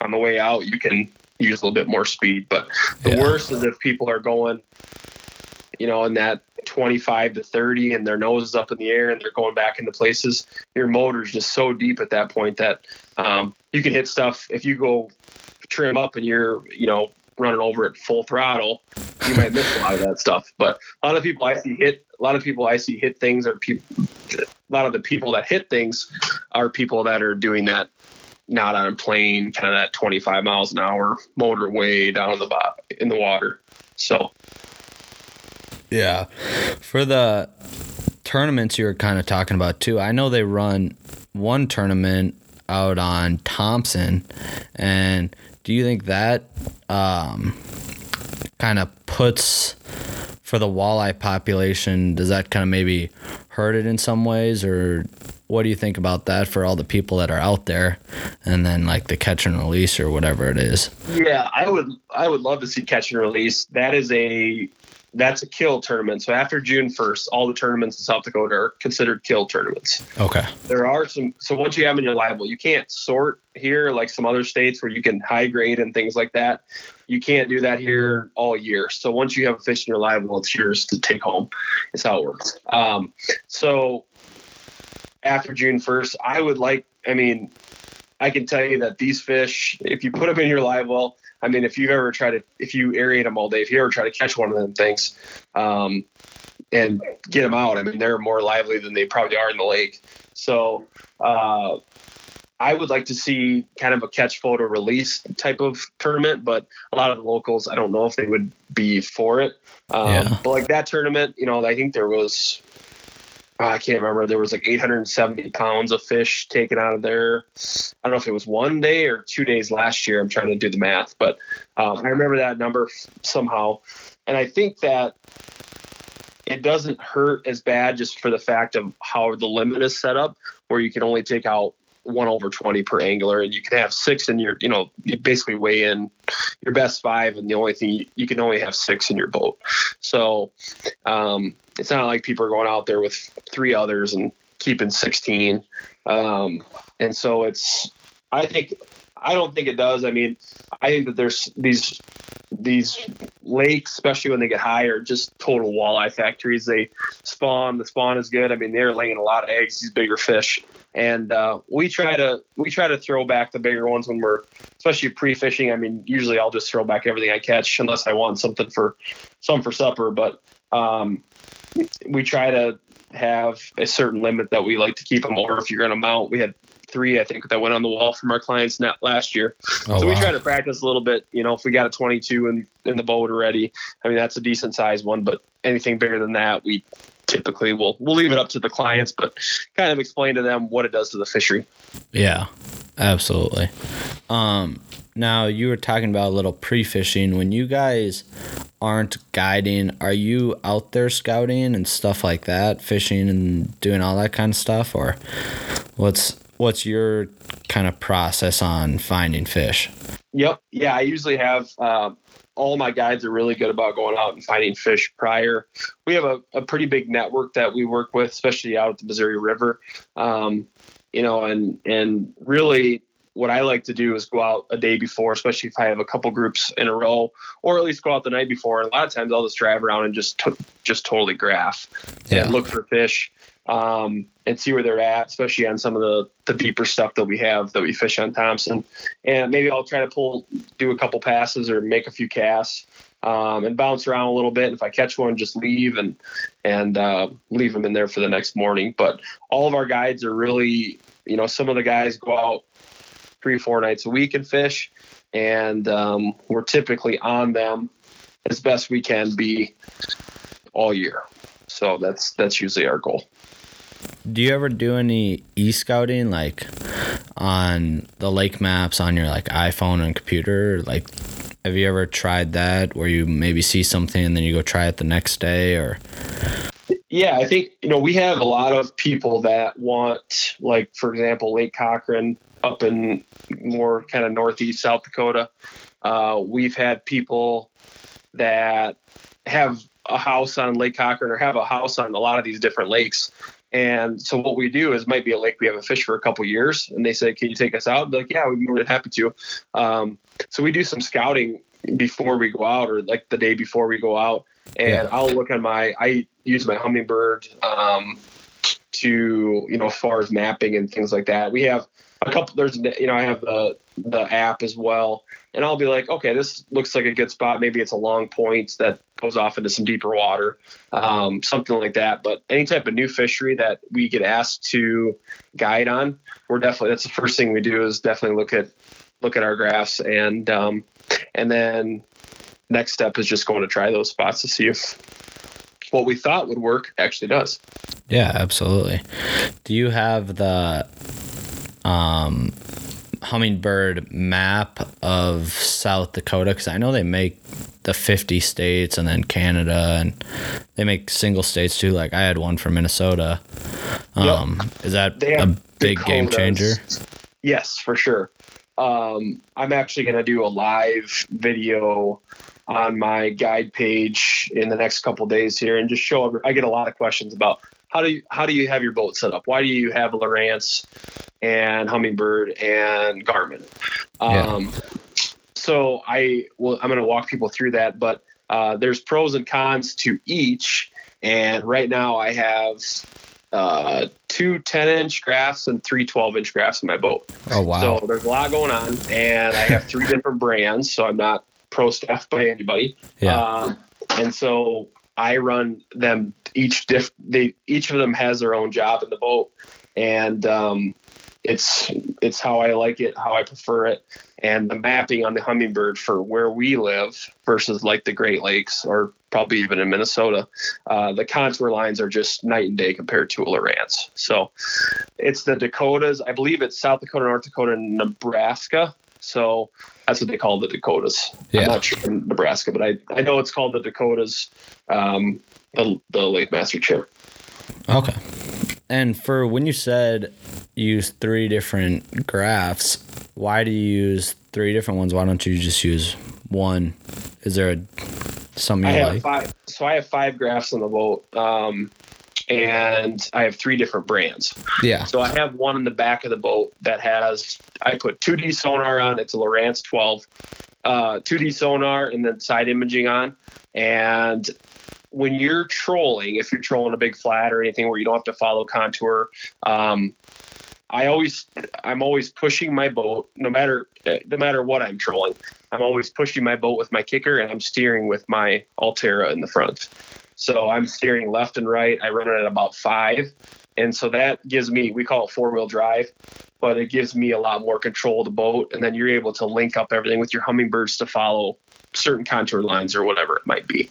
on the way out you can use a little bit more speed. But the Yeah. worst is if people are going, you know, in that 25 to 30, and their nose is up in the air, and they're going back into places. Your motor's just so deep at that point that um, you can hit stuff. If you go trim up and you're, you know, running over at full throttle, you might miss a lot of that stuff. But a lot of people I see hit, a lot of people I see hit things are people, a lot of the people that hit things are people that are doing that not on a plane, kind of that 25 miles an hour motorway down in the in the water. So Yeah. For the tournaments you were kind of talking about too, I know they run one tournament out on Thompson. And do you think that um, kind of puts for the walleye population, does that kind of maybe hurt it in some ways? Or what do you think about that for all the people that are out there and then like the catch and release or whatever it is? yeah, I would I would love to see catch and release. That is a that's a kill tournament. So after June 1st, all the tournaments in South Dakota are considered kill tournaments. Okay. there are some so once you have them in your liable you can't sort here like some other states where you can high grade and things like that you can't do that here all year so once you have a fish in your liable it's yours to take home is how it works um, so after june 1st i would like i mean i can tell you that these fish if you put them in your live well i mean if you ever try to if you aerate them all day if you ever try to catch one of them things um, and get them out. I mean, they're more lively than they probably are in the lake. So uh, I would like to see kind of a catch photo release type of tournament, but a lot of the locals, I don't know if they would be for it. Um, Yeah. But like that tournament, you know, I think there was. Oh, I can't remember. There was like 870 pounds of fish taken out of there. I don't know if it was one day or two days last year. I'm trying to do the math, but um, I remember that number somehow. And I think that it doesn't hurt as bad just for the fact of how the limit is set up, where you can only take out one over 20 per angler and you can have six in your, you know, you basically weigh in your best five. And the only thing you, you can only have six in your boat. So um, it's not like people are going out there with three others and keeping 16. Um, and so it's, I think, I don't think it does. I mean, I think that there's these these lakes, especially when they get high, are just total walleye factories. They spawn. The spawn is good. I mean, they're laying a lot of eggs. These bigger fish, and uh, we try to we try to throw back the bigger ones when we're especially pre-fishing. I mean, usually I'll just throw back everything I catch unless I want something for some for supper. But um, we try to have a certain limit that we like to keep them. Or if you're going to mount, we had three, I think, that went on the wall from our clients net last year. Oh, so we try to practice a little bit. You know, if we got a 22 in, in the boat already, I mean, that's a decent sized one, but anything bigger than that, we typically will, we'll leave it up to the clients, but kind of explain to them what it does to the fishery. Yeah, absolutely. Um, now you were talking about a little pre-fishing. When you guys aren't guiding, are you out there scouting and stuff like that, fishing and doing all that kind of stuff, or what's what's your kind of process on finding fish? Yep. Yeah. I usually have, uh, all my guides are really good about going out and finding fish prior. We have a, a pretty big network that we work with, especially out at the Missouri River. Um, you know, and and really what I like to do is go out a day before, especially if I have a couple groups in a row, or at least go out the night before. And a lot of times I'll just drive around and just t- just totally graph Yeah. and look for fish um, and see where they're at, especially on some of the, the deeper stuff that we have that we fish on Thompson. And maybe I'll try to pull, do a couple passes or make a few casts. um, and bounce around a little bit. If I catch one, just leave and and uh, leave them in there for the next morning. But all of our guides are really, you know, some of the guys go out three, four nights a week and fish, and um, we're typically on them as best we can be all year. So that's that's usually our goal. Do you ever do any e scouting like on the lake maps on your like iPhone and computer? Like, have you ever tried that where you maybe see something and then you go try it the next day or? Yeah, I think you know we have a lot of people that want, like for example, Lake Cochrane up in more kind of northeast South Dakota. Uh, we've had people that have a house on Lake Cochrane or have a house on a lot of these different lakes. And so what we do is might be a lake we haven't fished for a couple years, and they say, "Can you take us out?" like, yeah, we'd be more than happy to. Um, so we do some scouting before we go out, or like the day before we go out, and yeah. I'll look on my. I use my Humminbird um, to you know as far as mapping and things like that. We have a couple. There's you know I have the the app as well, and I'll be like, okay, this looks like a good spot. Maybe it's a long point that goes off into some deeper water, um, something like that. But any type of new fishery that we get asked to guide on, we're definitely that's the first thing we do is definitely look at look at our graphs and um, and then next step is just going to try those spots to see if what we thought would work actually does. Yeah, absolutely. Do you have the um, Humminbird map of South Dakota because I know they make the 50 states and then Canada and they make single states too. Like I had one for Minnesota. Um, yep. Is that a big Dakotas. game changer? Yes, for sure. Um, I'm actually going to do a live video on my guide page in the next couple days here and just show. I get a lot of questions about how do you how do you have your boat set up? Why do you have Lowrance and Humminbird and Garmin? Um, yeah. So I well, I'm going to walk people through that, but uh, there's pros and cons to each. And right now I have uh, two 10 inch graphs and three 12 inch graphs in my boat. Oh, wow. So there's a lot going on. And I have three different brands. So I'm not pro staff by anybody. Yeah. Um, and so I run them each diff they each of them has their own job in the boat and um, it's it's how I like it, how I prefer it, and the mapping on the Humminbird for where we live versus like the Great Lakes or probably even in Minnesota, uh, the contour lines are just night and day compared to a Lowrance. So it's the Dakotas. I believe it's South Dakota, North Dakota, and Nebraska. So that's what they call the Dakotas. Yeah. I'm not sure in Nebraska, but I, I know it's called the Dakotas. Um, the, the LakeMaster chip. Okay. And for when you said use three different graphs, why do you use three different ones? Why don't you just use one? Is there a something you I like? Five, so I have five graphs on the boat. Um, and I have three different brands. Yeah. So I have one in the back of the boat that has I put 2D sonar on. It's a Lowrance 12, uh, 2D sonar, and then side imaging on. And when you're trolling, if you're trolling a big flat or anything where you don't have to follow contour, um, I always, I'm always pushing my boat, no matter, no matter what I'm trolling. I'm always pushing my boat with my kicker, and I'm steering with my Ulterra in the front. So I'm steering left and right. I run it at about five, and so that gives me, we call it four wheel drive, but it gives me a lot more control of the boat. And then you're able to link up everything with your Humminbirds to follow certain contour lines or whatever it might be.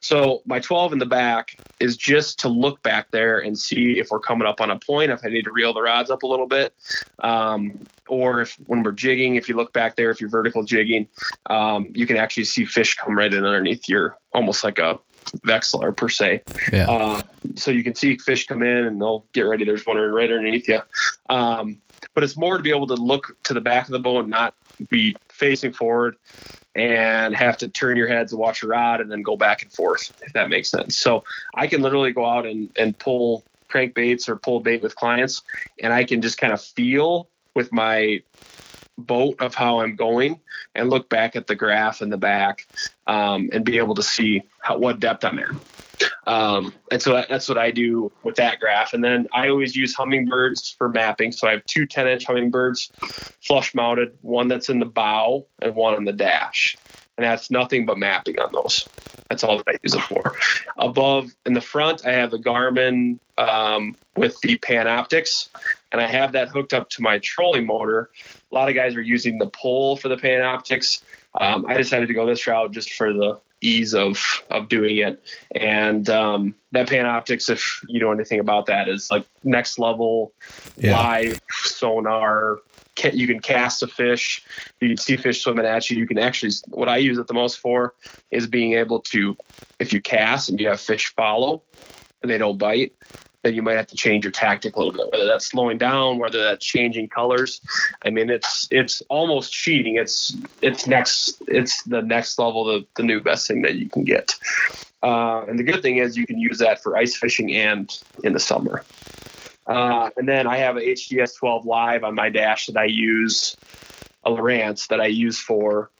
So my 12 in the back is just to look back there and see if we're coming up on a point, if I need to reel the rods up a little bit, um, or if when we're jigging, if you look back there, if you're vertical jigging, um, you can actually see fish come right in underneath your, almost like a Vexilar per se. Yeah. Uh, so you can see fish come in and they'll get ready. There's one right underneath you. Um, but it's more to be able to look to the back of the boat and not be facing forward and have to turn your heads and watch your rod and then go back and forth, if that makes sense. So I can literally go out and, and pull crankbaits or pull bait with clients and I can just kind of feel with my boat of how I'm going and look back at the graph in the back um, and be able to see how, what depth I'm in. Um, and so that, that's what I do with that graph. And then I always use Humminbirds for mapping. So I have two 10 inch Humminbirds flush mounted, one that's in the bow and one in the dash. And that's nothing but mapping on those. That's all that I use it for. Above in the front, I have the Garmin um, with the Panoptix, and I have that hooked up to my trolling motor. A lot of guys are using the pole for the Panoptix. Um, I decided to go this route just for the ease of of doing it. And um, that Panoptix, if you know anything about that, is like next level yeah. live sonar. You can cast a fish. You see fish swimming at you. You can actually, what I use it the most for is being able to, if you cast and you have fish follow and they don't bite, then you might have to change your tactic a little bit, whether that's slowing down, whether that's changing colors. I mean, it's it's almost cheating. It's it's next it's the next level, the the new best thing that you can get. Uh, and the good thing is you can use that for ice fishing and in the summer. Uh, and then I have a HDS 12 Live on my dash that I use, a Lowrance that I use for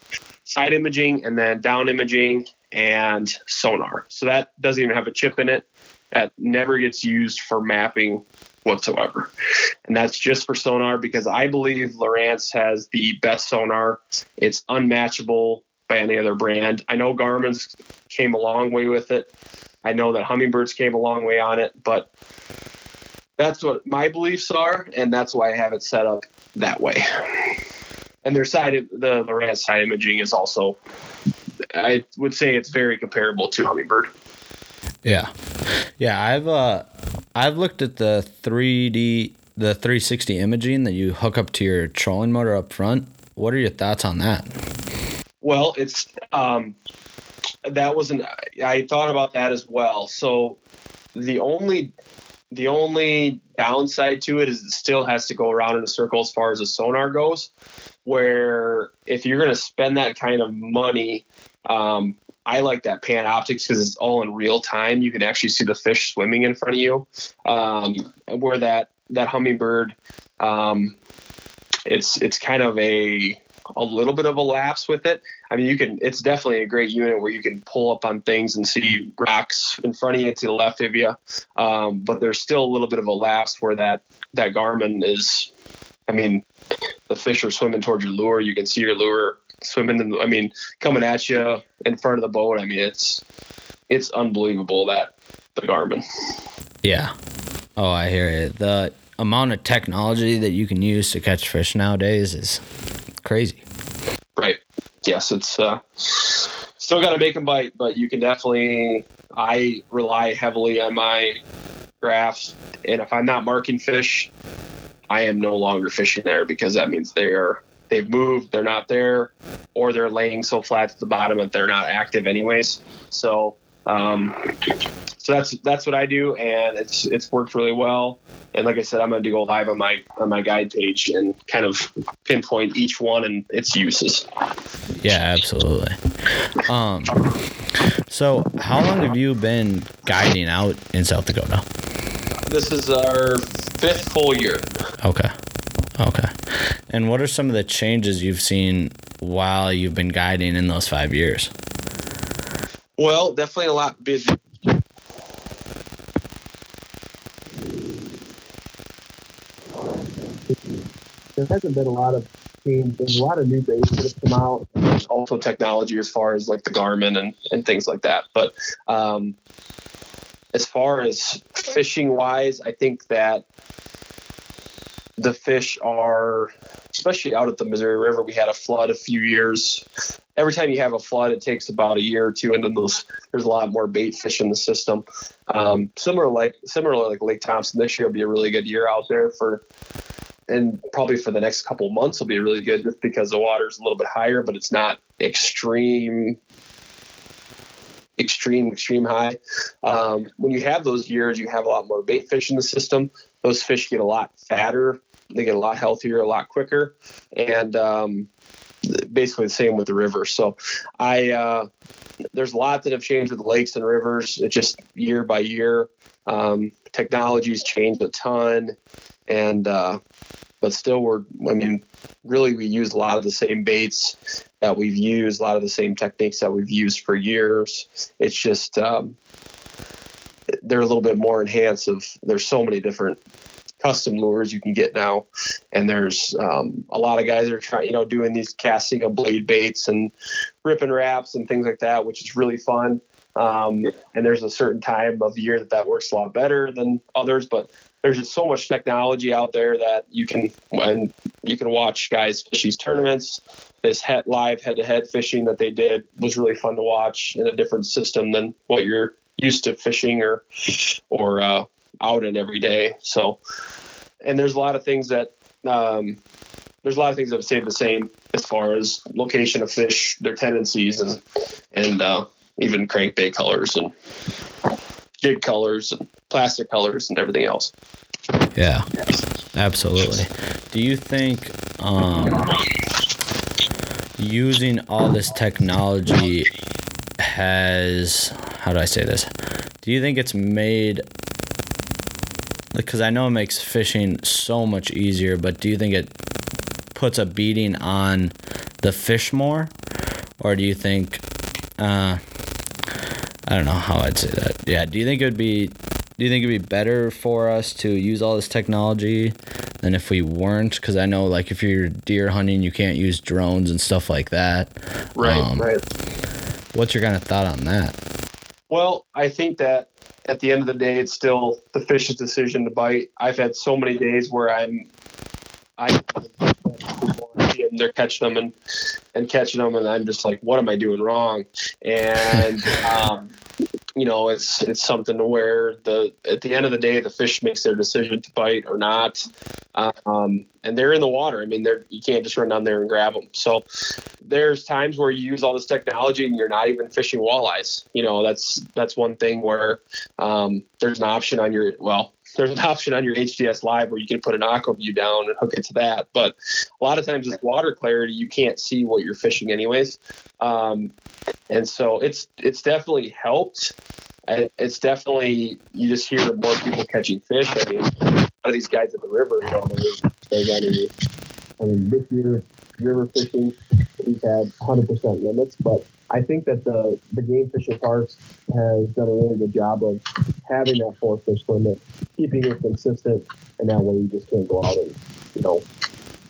side imaging and then down imaging and sonar. So that doesn't even have a chip in it that never gets used for mapping whatsoever. And that's just for sonar because I believe Lowrance has the best sonar. It's unmatchable by any other brand. I know Garmin's came a long way with it. I know that Humminbirds came a long way on it, but that's what my beliefs are, and that's why I have it set up that way. And their side, the Lowrance side imaging is also, I would say it's very comparable to Humminbird. Yeah, yeah. I've uh, I've looked at the 3D, the 360 imaging that you hook up to your trolling motor up front. What are your thoughts on that? Well, it's um, that was an I thought about that as well. So the only the only downside to it is it still has to go around in a circle as far as the sonar goes. Where if you're going to spend that kind of money, um, I like that Panoptix because it's all in real time. You can actually see the fish swimming in front of you. Um, where that that Humminbird, um, it's it's kind of a a little bit of a lapse with it. I mean, you can. It's definitely a great unit where you can pull up on things and see rocks in front of you to the left of you. Um, but there's still a little bit of a lapse where that that Garmin is. I mean, the fish are swimming towards your lure. You can see your lure swimming in, I mean, coming at you in front of the boat. I mean, it's it's unbelievable that the Garmin. Yeah. Oh, I hear it. The amount of technology that you can use to catch fish nowadays is crazy. Right. Yes, it's uh, still got to make them bite, but you can definitely. I rely heavily on my graphs, and if I'm not marking fish, I am no longer fishing there because that means they are they've moved, they're not there, or they're laying so flat to the bottom that they're not active anyways. So um, so that's that's what I do, and it's it's worked really well. And like I said, I'm going to do go live on my on my guide page and kind of pinpoint each one and its uses. Yeah, absolutely. Um, so how long have you been guiding out in South Dakota? This is our fifth full year. Okay. Okay. And what are some of the changes you've seen while you've been guiding in those five years? Well, definitely a lot busy. There hasn't been a lot of change. There's a lot of new baits that have come out. There's also technology as far as like the Garmin and, and things like that. But um, as far as fishing wise, I think that the fish are, especially out at the Missouri River, we had a flood a few years. Every time you have a flood, it takes about a year or two, and then those, there's a lot more bait fish in the system. Um, similar like similar like Lake Thompson, this year will be a really good year out there for, and probably for the next couple months will be really good just because the water's a little bit higher, but it's not extreme extreme, extreme high. Um, when you have those years, you have a lot more bait fish in the system. Those fish get a lot fatter. They get a lot healthier, a lot quicker, and um, basically the same with the river. So, I uh, there's a lot that have changed with lakes and rivers. It just year by year, um, technology's changed a ton, and uh, but still we're i mean really we use a lot of the same baits that we've used a lot of the same techniques that we've used for years it's just um, they're a little bit more enhanced of there's so many different custom lures you can get now, and there's um, a lot of guys are trying, you know, doing these casting of blade baits and Rippin' Raps and things like that, which is really fun. Um, and there's a certain time of the year that that works a lot better than others, but there's just so much technology out there that you can and you can watch guys fish these tournaments. This head, live head-to-head fishing that they did was really fun to watch in a different system than what you're used to fishing or or uh, out in every day. So, and there's a lot of things that um, there's a lot of things that stay the same as far as location of fish, their tendencies, and and uh, even crankbait colors and jig colors and plastic colors and everything else. Yeah, absolutely. Do you think um, using all this technology has how do I say this? Do you think it's made because I know it makes fishing so much easier, but do you think it puts a beating on the fish more, or do you think uh, I don't know how I'd say that. Yeah, do you think it would be do you think it'd be better for us to use all this technology than if we weren't? Because I know, like, if you're deer hunting, you can't use drones and stuff like that. Right, um, right. What's your kind of thought on that? Well, I think that at the end of the day, it's still the fish's decision to bite. I've had so many days where I'm, I, they're catching them and and catching them, and I'm just like, what am I doing wrong? And um, you know, it's it's something where the at the end of the day, the fish makes their decision to bite or not, um, and they're in the water. I mean, they're you can't just run down there and grab them. So there's times where you use all this technology and you're not even fishing walleyes. You know, that's that's one thing where um, there's an option on your well, there's an option on your HDS Live where you can put an Aqua-Vu down and hook it to that. But a lot of times with water clarity, you can't see what you're fishing anyways. Um, and so it's it's definitely helped. It's definitely you just hear more people catching fish. I mean, a lot of these guys at the river, you know, they. I mean, this year river fishing, we've had 100% limits, but I think that the, the Game, Fish and Parks has done a really good job of having that four fish limit, keeping it consistent, and that way you just can't go out and, you know,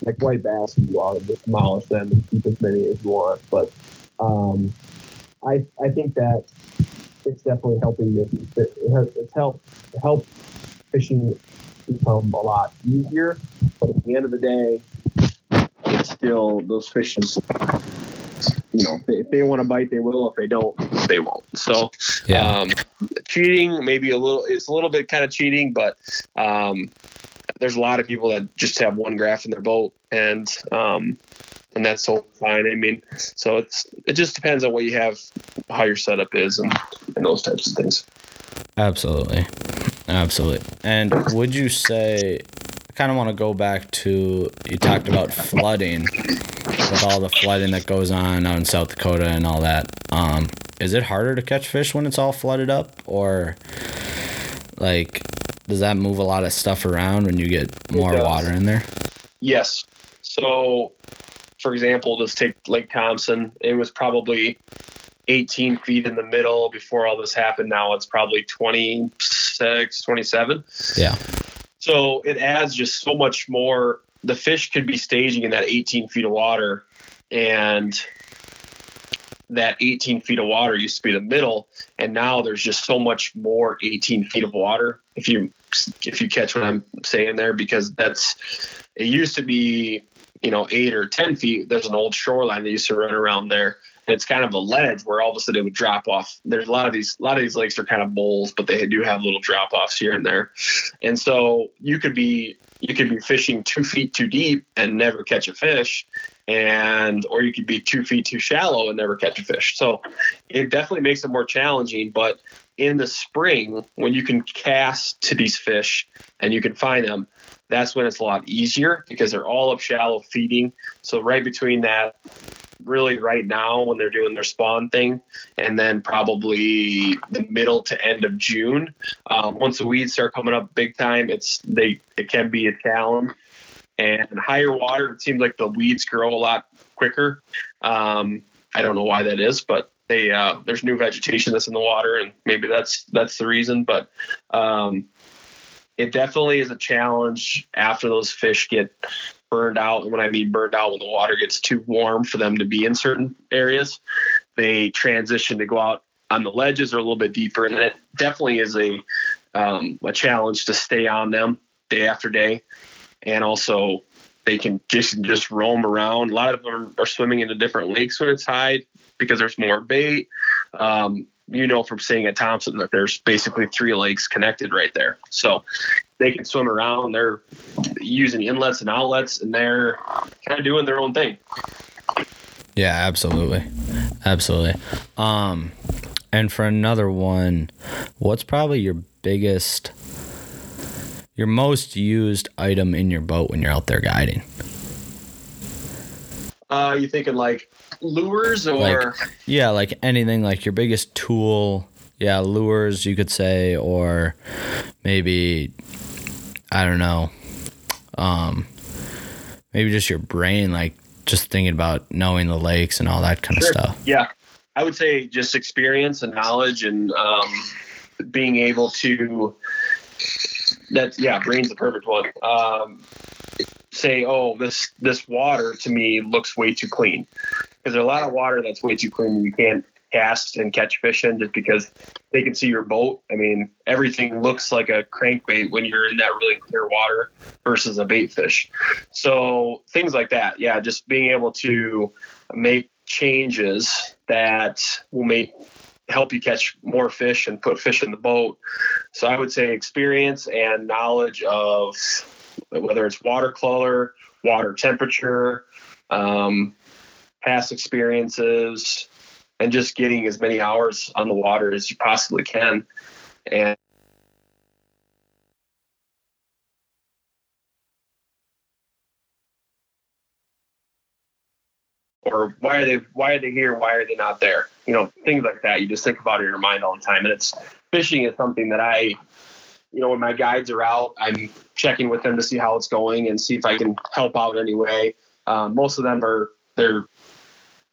like white bass, you go out and just demolish them and keep as many as you want. But um, I, I think that it's definitely helping you. It's helped help fishing become a lot easier. But at the end of the day, it's still those fish you know, if they want to bite, they will. If they don't, they won't. So, yeah. um, cheating maybe a little. It's a little bit kind of cheating, but um, there's a lot of people that just have one graph in their boat, and um, and that's fine. I mean, so it's it just depends on what you have, how your setup is, and and those types of things. Absolutely, absolutely. And would you say? Kind of want to go back to you talked about flooding with all the flooding that goes on out in South Dakota and all that. Um, is it harder to catch fish when it's all flooded up, or like does that move a lot of stuff around when you get more water in there? Yes. So, for example, just take Lake Thompson. It was probably 18 feet in the middle before all this happened. Now it's probably 26, 27. Yeah. So it adds just so much more. The fish could be staging in that 18 feet of water and that 18 feet of water used to be the middle and now there's just so much more 18 feet of water if you if you catch what i'm saying there because that's it used to be you know eight or 10 feet. There's an old shoreline that used to run around there it's kind of a ledge where all of a sudden it would drop off. There's a lot of these a lot of these lakes are kind of bowls but they do have little drop offs here and there. And so you could be you could be fishing two feet too deep and never catch a fish and or you could be two feet too shallow and never catch a fish. So it definitely makes it more challenging but in the spring when you can cast to these fish and you can find them that's when it's a lot easier because they're all up shallow feeding. So right between that really right now when they're doing their spawn thing, and then probably the middle to end of June. Um, once the weeds start coming up big time, it's they it can be a challenge. And higher water, it seems like the weeds grow a lot quicker. Um, I don't know why that is, but they uh, there's new vegetation that's in the water, and maybe that's that's the reason. But um, it definitely is a challenge after those fish get burned out. And when I mean burned out, when the water gets too warm for them to be in certain areas, they transition to go out on the ledges or a little bit deeper. And it definitely is a um, a challenge to stay on them day after day. And also, they can just just roam around. A lot of them are swimming into different lakes when it's high because there's more bait. Um, you know from staying at Thompson that there's basically three lakes connected right there. So they can swim around. They're using inlets and outlets, and they're kind of doing their own thing. Yeah, absolutely, absolutely. Um, and for another one, what's probably your biggest, your most used item in your boat when you're out there guiding? Uh, you thinking like lures or like, yeah, like anything like your biggest tool. Yeah, lures you could say, or maybe I don't know. Um, maybe just your brain, like just thinking about knowing the lakes and all that kind sure. of stuff. Yeah, I would say just experience and knowledge and um, being able to. That's yeah, brain's the perfect one. Um, say, oh, this this water to me looks way too clean, because there's a lot of water that's way too clean. You can't cast and catch fish in just because they can see your boat. I mean, everything looks like a crankbait when you're in that really clear water versus a bait fish. So things like that, yeah, just being able to make changes that will make help you catch more fish and put fish in the boat. So I would say experience and knowledge of whether it's water color, water temperature, um, past experiences, and just getting as many hours on the water as you possibly can. And or why are they why are they here? Why are they not there? You know things like that you just think about it in your mind all the time. And it's fishing is something that i you know when my guides are out i'm checking with them to see how it's going and see if i can help out anyway um, most of them are they're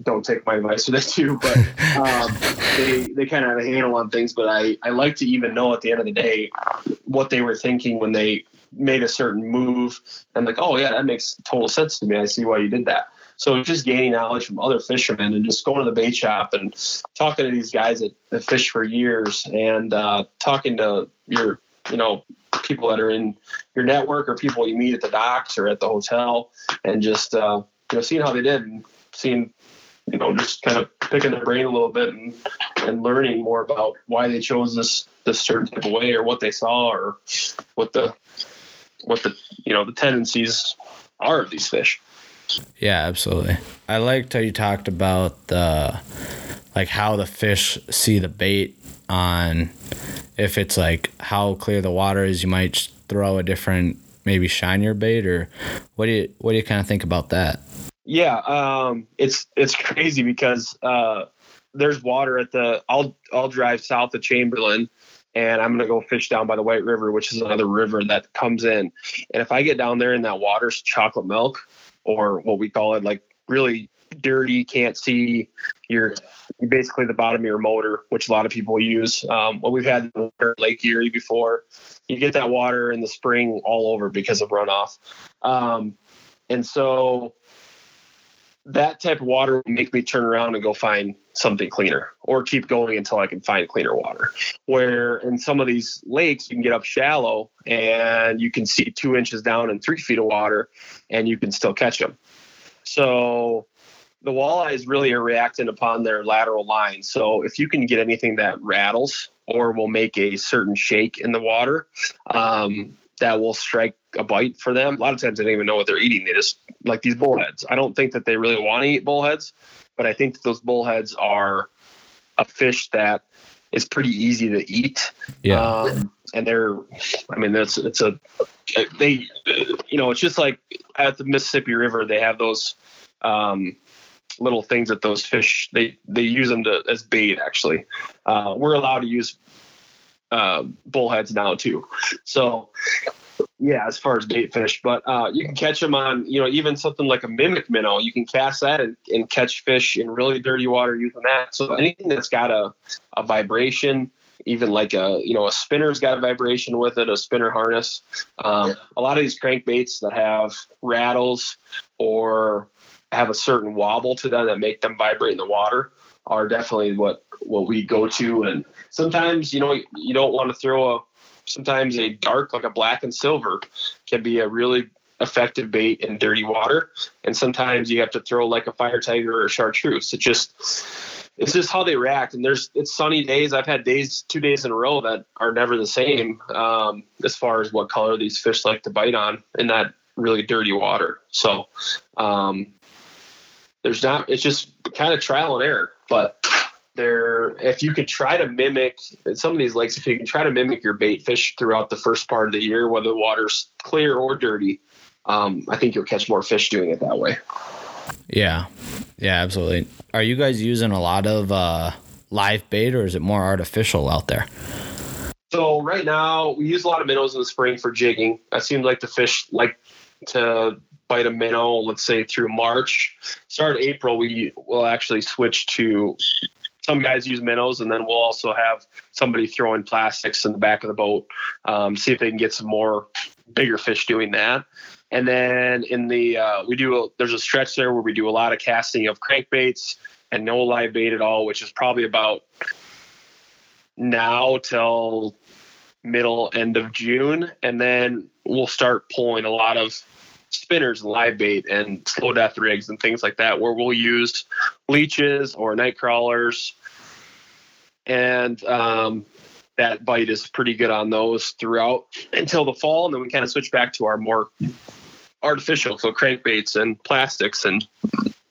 don't take my advice for this too, but um, they they kind of have a handle on things. But I I like to even know at the end of the day what they were thinking when they made a certain move, and like, oh yeah, that makes total sense to me. I see why you did that. So just gaining knowledge from other fishermen and just going to the bait shop and talking to these guys that, that fish for years and uh, talking to your you know people that are in your network or people you meet at the docks or at the hotel and just uh, you know seeing how they did and seeing you know, just kind of picking their brain a little bit and, and learning more about why they chose this this certain type of way or what they saw or what the what the you know the tendencies are of these fish. Yeah, absolutely. I liked how you talked about the like how the fish see the bait on if it's like how clear the water is, you might throw a different maybe shinier bait or what do you what do you kind of think about that? Yeah, um, it's it's crazy because uh, there's water at the. I'll I'll drive south of Chamberlain, and I'm gonna go fish down by the White River, which is another river that comes in. And if I get down there and that water's chocolate milk, or what we call it, like really dirty, can't see your basically the bottom of your motor, which a lot of people use. Um, well, we've had Lake Erie before. You get that water in the spring all over because of runoff, um, and so that type of water will make me turn around and go find something cleaner or keep going until I can find cleaner water. Where in some of these lakes, you can get up shallow and you can see two inches down and three feet of water and you can still catch them. So the walleyes really are reacting upon their lateral line. So if you can get anything that rattles or will make a certain shake in the water, um, that will strike a bite for them. A lot of times they don't even know what they're eating. They just like these bullheads. I don't think that they really want to eat bullheads, but I think that those bullheads are a fish that is pretty easy to eat. Yeah. Um, and they're, I mean, it's it's a they, you know, it's just like at the Mississippi River they have those um, little things that those fish they they use them to as bait actually. Uh, we're allowed to use uh, bullheads now too. So yeah, as far as bait fish, but uh, you can catch them on, you know, even something like a mimic minnow. You can cast that and, and catch fish in really dirty water using that. So anything that's got a, a vibration even like a you know a spinner's got a vibration with it, a spinner harness. Um, a lot of these crankbaits that have rattles or have a certain wobble to them that make them vibrate in the water are definitely what what we go to. And sometimes you know you don't want to throw a sometimes a dark like a black and silver can be a really effective bait in dirty water and sometimes you have to throw like a fire tiger or a chartreuse it just it's just how they react. And there's it's sunny days. I've had days, two days in a row that are never the same um, as far as what color these fish like to bite on in that really dirty water. So um, there's not. It's just kind of trial and error. But there, if you could try to mimic some of these lakes, if you can try to mimic your bait fish throughout the first part of the year, whether the water's clear or dirty, um, I think you'll catch more fish doing it that way. Yeah, yeah, absolutely. Are you guys using a lot of uh, live bait, or is it more artificial out there? So right now we use a lot of minnows in the spring for jigging. It seems like the fish like to bite a minnow, let's say through March. Start April, we will actually switch to some guys use minnows, and then we'll also have somebody throwing plastics in the back of the boat, um, see if they can get some more bigger fish doing that. And then in the uh, we do a, there's a stretch there where we do a lot of casting of crankbaits and no live bait at all, which is probably about now till middle end of June, and then we'll start pulling a lot of spinners, live bait, and slow death rigs and things like that, where we'll use leeches or night crawlers, and um, that bite is pretty good on those throughout until the fall, and then we kind of switch back to our more artificial, so crankbaits and plastics and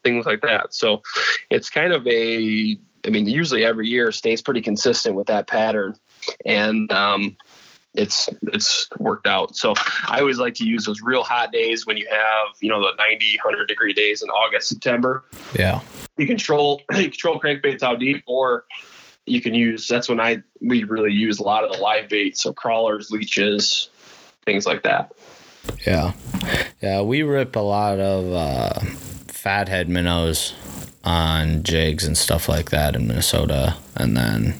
things like that. So it's kind of a, I mean, usually every year stays pretty consistent with that pattern, and um, it's it's worked out. So I always like to use those real hot days when you have you know the 90, 100 degree days in August, September. Yeah, you control you control crankbaits out deep, or you can use. That's when I we really use a lot of the live bait, so crawlers, leeches, things like that. Yeah, yeah, we rip a lot of uh, fathead minnows on jigs and stuff like that in Minnesota, and then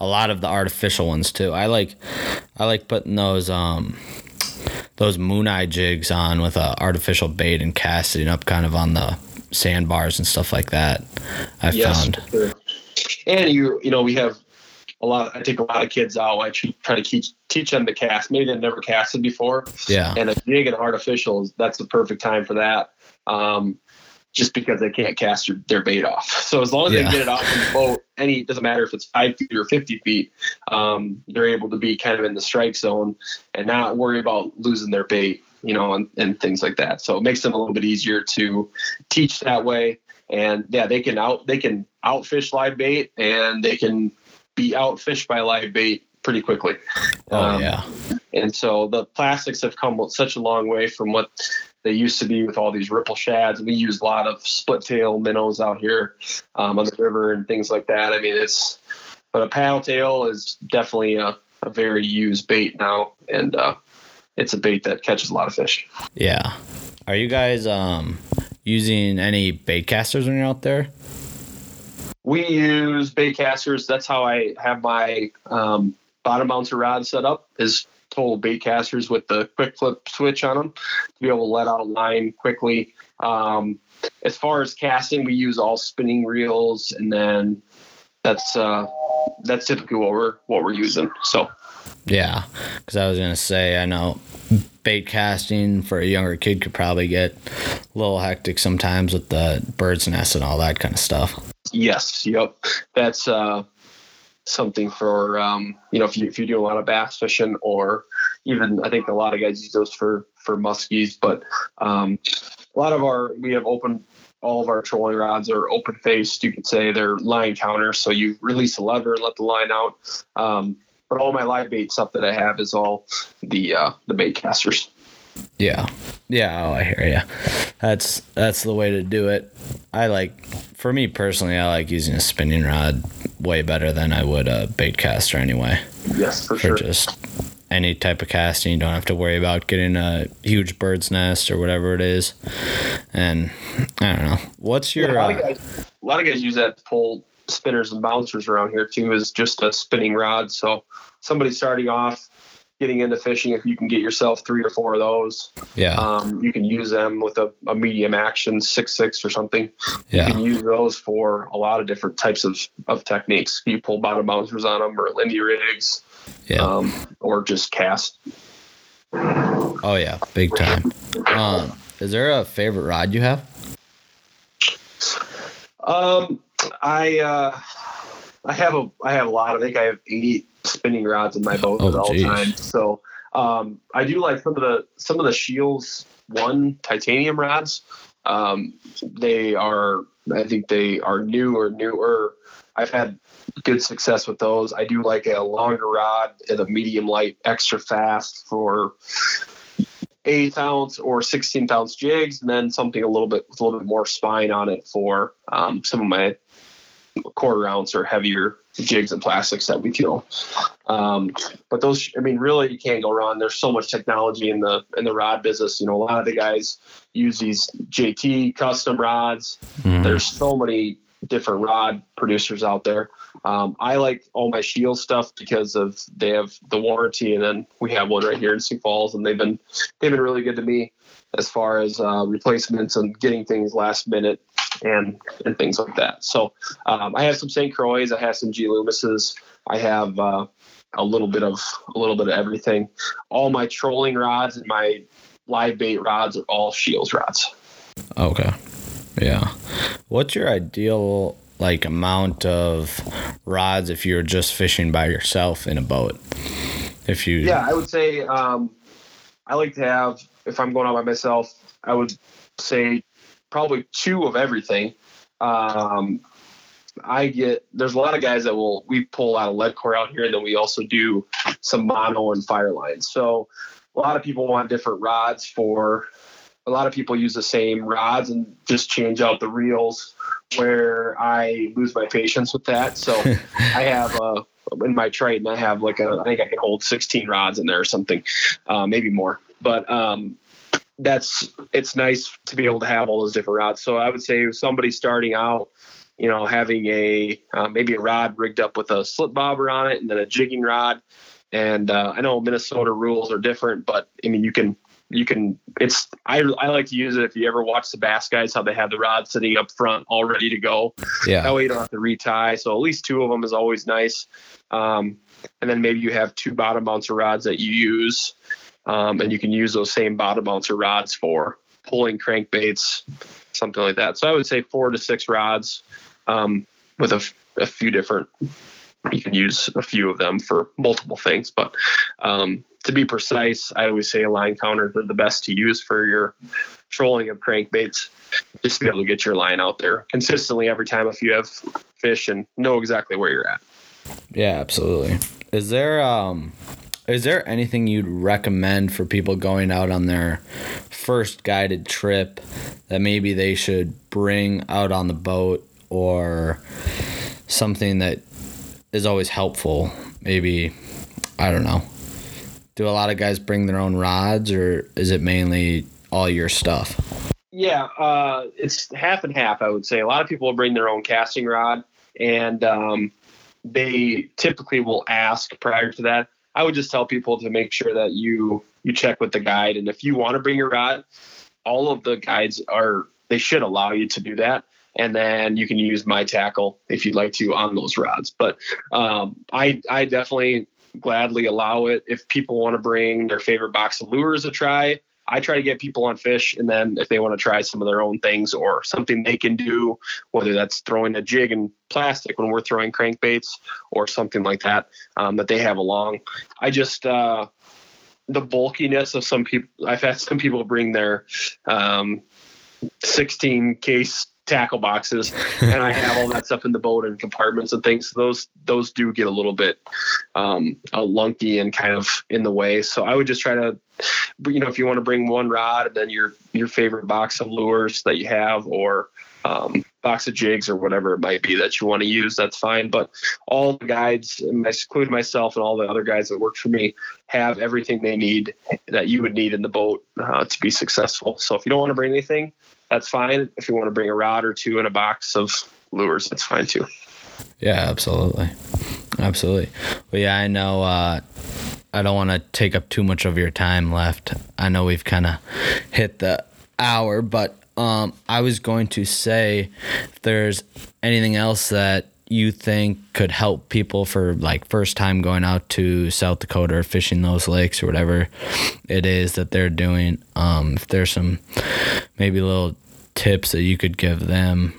a lot of the artificial ones too. I like, I like putting those um, those moon eye jigs on with a artificial bait and casting up kind of on the sandbars and stuff like that. I yes, found. Sure. And you, you know, we have a lot. I take a lot of kids out. I try to teach teach them to cast. Maybe they've never casted before. Yeah. And a jig and artificial that's the perfect time for that. Um, just because they can't cast their, their bait off. So as long as yeah. they get it off the boat, any it doesn't matter if it's five feet or fifty feet, um, they're able to be kind of in the strike zone and not worry about losing their bait, you know, and, and things like that. So it makes them a little bit easier to teach that way. And yeah, they can out they can outfish live bait and they can be outfished by live bait pretty quickly. Oh um, yeah. And so the plastics have come such a long way from what they used to be with all these ripple shads. We use a lot of split tail minnows out here um, on the river and things like that. I mean, it's but a paddle tail is definitely a, a very used bait now, and uh, it's a bait that catches a lot of fish. Yeah. Are you guys um, using any bait casters when you're out there? We use bait casters. That's how I have my um, bottom bouncer rod set up. Is total bait casters with the quick flip switch on them to be able to let out a line quickly. Um, as far as casting, we use all spinning reels, and then that's uh, that's typically what we're what we're using. So. Yeah, because I was gonna say I know bait casting for a younger kid could probably get a little hectic sometimes with the bird's nest and all that kind of stuff. Yes, yep. That's uh, something for um, you know if you if you do a lot of bass fishing or even I think a lot of guys use those for for muskies, but um, a lot of our we have open all of our trolling rods are open faced. You could say they're line counters, so you release the lever and let the line out. Um, but all my live bait stuff that I have is all the uh, the bait casters. Yeah, yeah. Oh, I hear you. That's that's the way to do it. I like, for me personally, I like using a spinning rod way better than I would a bait caster anyway. Yes, for, for sure. Just any type of casting, you don't have to worry about getting a huge bird's nest or whatever it is. And I don't know. What's your? Yeah, a, lot uh, guys, a, lot of guys, use that to pull spinners and bouncers around here too is just a spinning rod. So somebody starting off getting into fishing, if you can get yourself three or four of those, Yeah. um, you can use them with a, a medium action six six or something. yeah. You can use those for a lot of different types of, of techniques. You pull bottom bouncers on them or Lindy rigs, Yeah. um, or just cast. oh yeah. Big time. Um, is there a favorite rod you have? Um, I uh, I have a I have a lot. I think I have 80 spinning rods in my boat Oh, at all times. So um, I do like some of the some of the Scheels one titanium rods. Um, they are I think they are new or newer. I've had good success with those. I do like a longer rod and a medium light, extra fast for eighth ounce or 16th ounce jigs, and then something a little bit with a little bit more spine on it for um, some of my quarter ounce or heavier jigs and plastics that we kill. Um, but those, I mean, really, you can't go wrong. There's so much technology in the in the rod business. You know, a lot of the guys use these JT custom rods. Mhm. There's so many different rod producers out there. Um, I like all my Scheels stuff because of they have the warranty, and then we have one right here in Sioux Falls, and they've been they've been really good to me as far as uh, replacements and getting things last minute and and things like that. So um, I have some St. Croix, I have some G Loomises, I have uh, a little bit of a little bit of everything. All my trolling rods and my live bait rods are all Scheels rods. Okay. Yeah. What's your ideal like amount of rods if you're just fishing by yourself in a boat? If you Yeah, I would say um, I like to have if I'm going out by myself, I would say probably two of everything. Um, I get there's a lot of guys that will we pull out of lead core out here, and then we also do some mono and fire lines. So a lot of people want different rods for. A lot of people use the same rods and just change out the reels. Where I lose my patience with that, so I have uh, in my Triton, I have like a, I think I can hold 16 rods in there or something, uh, maybe more. But um, that's it's nice to be able to have all those different rods. So I would say somebody starting out, you know, having a uh, maybe a rod rigged up with a slip bobber on it and then a jigging rod. And uh, I know Minnesota rules are different, but I mean you can you can it's I, I like to use it if you ever watch the bass guys how they have the rod sitting up front all ready to go Yeah. that way you don't have to retie. So at least two of them is always nice. Um, and then maybe you have two bottom bouncer rods that you use, um, and you can use those same bottom bouncer rods for pulling crankbaits, something like that. So I would say four to six rods um, with a, f- a few different. You can use a few of them for multiple things, but um, to be precise, I always say a line counters are the best to use for your trolling of crankbaits just to be able to get your line out there consistently every time if you have fish and know exactly where you're at. Yeah, absolutely. Is there um is there anything you'd recommend for people going out on their first guided trip that maybe they should bring out on the boat or something that is always helpful? Maybe I don't know. Do a lot of guys bring their own rods or is it mainly all your stuff? Yeah, uh, it's half and half, I would say. A lot of people will bring their own casting rod, and um, they typically will ask prior to that. I would just tell people to make sure that you you check with the guide, and if you want to bring your rod, all of the guides are they should allow you to do that, and then you can use my tackle if you'd like to on those rods. But um, I I definitely gladly allow it if people want to bring their favorite box of lures to try. I try to get people on fish, and then if they want to try some of their own things or something they can do, whether that's throwing a jig in plastic when we're throwing crankbaits or something like that, um, that they have along. I just uh, the bulkiness of some people. I've had some people bring their um, 16 case tackle boxes, and I have all that stuff in the boat and compartments and things. So those those do get a little bit um, uh, lunky and kind of in the way. So I would just try to, you know, if you want to bring one rod and then your your favorite box of lures that you have, or um, box of jigs or whatever it might be that you want to use, that's fine. But all the guides, including myself and all the other guys that work for me, have everything they need that you would need in the boat uh, to be successful. So if you don't want to bring anything, that's fine. If you want to bring a rod or two and a box of lures, that's fine too. Yeah, absolutely. Absolutely. Well, yeah, I know. Uh, I don't want to take up too much of your time left. I know we've kind of hit the hour, but um, I was going to say if there's anything else that you think could help people for like first time going out to South Dakota or fishing those lakes or whatever it is that they're doing. Um, if there's some maybe little tips that you could give them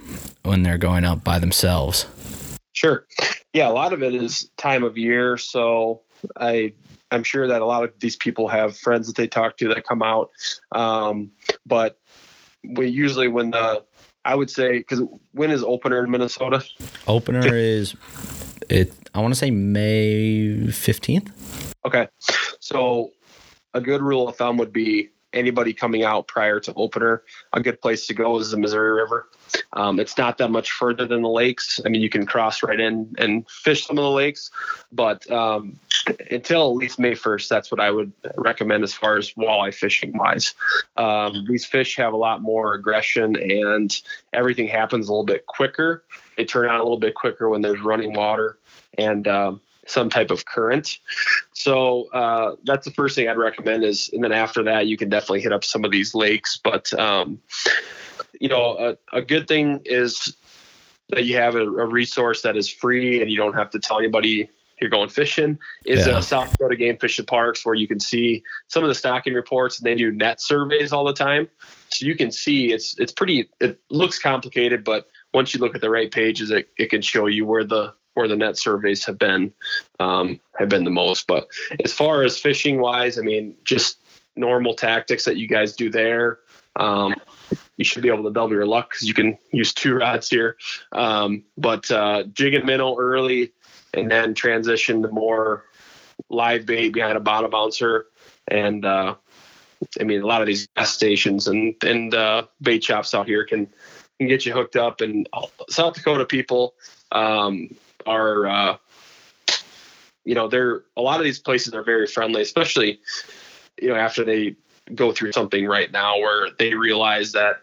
when they're going out by themselves. Sure. Yeah, a lot of it is time of year. So I I'm sure that a lot of these people have friends that they talk to that come out. Um, but we usually when the I would say because when is opener in Minnesota? Opener is it. I want to say May fifteenth. Okay, so a good rule of thumb would be anybody coming out prior to opener. A good place to go is the Missouri River. Um, it's not that much further than the lakes. I mean, you can cross right in and fish some of the lakes, but um, until at least May 1st, that's what I would recommend as far as walleye fishing wise. Um, these fish have a lot more aggression and everything happens a little bit quicker. They turn on a little bit quicker when there's running water and um, some type of current. So uh, that's the first thing I'd recommend is, and then after that, you can definitely hit up some of these lakes. But, um, you know, a, a good thing is that you have a, a, resource that is free and you don't have to tell anybody you're going fishing is yeah. South Dakota Game Fish and Parks where you can see some of the stocking reports and they do net surveys all the time. So you can see it's it's pretty it looks complicated, but once you look at the right pages, it, it can show you where the where the net surveys have been um, have been the most. But as far as fishing wise, I mean, just normal tactics that you guys do there. Um, you should be able to double your luck because you can use two rods here. Um, but uh, jig and minnow early, and then transition to more live bait behind a bottom bouncer. And uh, I mean, a lot of these gas stations and and uh, bait shops out here can can get you hooked up. And South Dakota people, um, are uh, you know they're a lot of these places are very friendly especially you know after they go through something right now where they realize that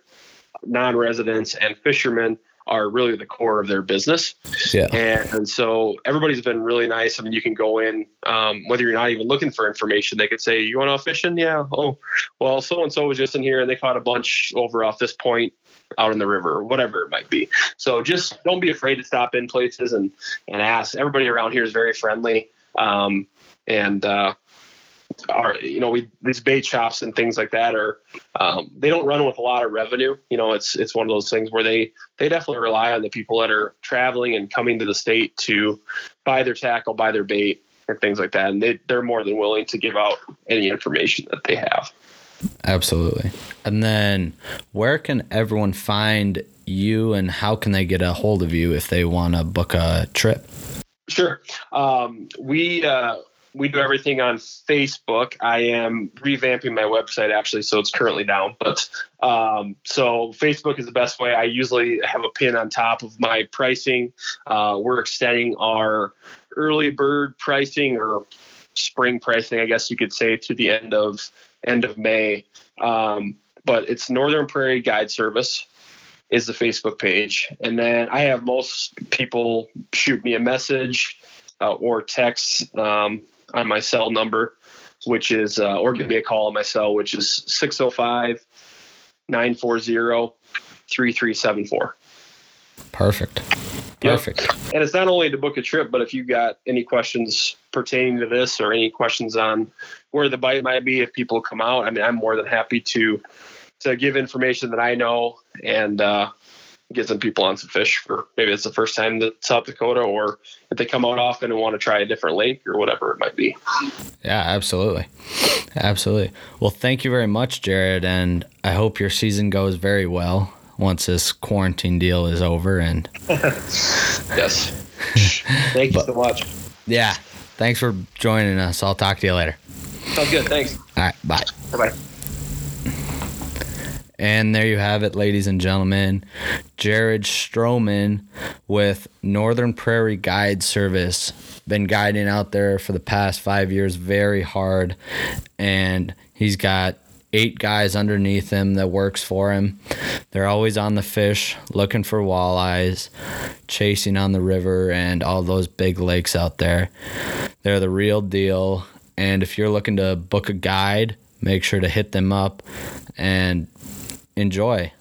non-residents and fishermen are really the core of their business. Yeah. And, and so everybody's been really nice. I mean, you can go in, um, whether you're not even looking for information, they could say, you want to fishing? Yeah. Oh, well, so-and-so was just in here and they caught a bunch over off this point out in the river or whatever it might be. So just don't be afraid to stop in places and, and ask. Everybody around here is very friendly. Um, and, uh, are you know we these bait shops and things like that are um, they don't run with a lot of revenue you know it's it's one of those things where they they definitely rely on the people that are traveling and coming to the state to buy their tackle buy their bait and things like that and they, they're more than willing to give out any information that they have Absolutely. And then where can everyone find you and how can they get a hold of you if they want to book a trip? Sure. Um, we, uh, we do everything on Facebook. I am revamping my website actually, so it's currently down. But um, so Facebook is the best way. I usually have a pin on top of my pricing. Uh, we're extending our early bird pricing or spring pricing, I guess you could say, to the end of end of May. Um, but it's Northern Prairie Guide Service is the Facebook page, and then I have most people shoot me a message uh, or text um, on my cell number, which is uh, or give me a call on my cell, which is 605 940 3374. Perfect. Perfect. Yep. And it's not only to book a trip, but if you got any questions pertaining to this or any questions on where the bite might be if people come out, I mean, I'm more than happy to to give information that I know and uh, get some people on some fish for maybe it's the first time to South Dakota or if they come out often and want to try a different lake or whatever it might be. Yeah, absolutely. Absolutely. Well, thank you very much, Jared, and I hope your season goes very well once this quarantine deal is over and yes. Thank you but, so much. Yeah. Thanks for joining us. I'll talk to you later. Sounds good. Thanks. All right. Bye. Bye and there you have it, ladies and gentlemen. Jared Stroman with Northern Prairie Guide Service. Been guiding out there for the past five years very hard. And he's got eight guys underneath him that works for him. They're always on the fish, looking for walleyes, chasing on the river and all those big lakes out there. They're the real deal. And if you're looking to book a guide, make sure to hit them up and Enjoy.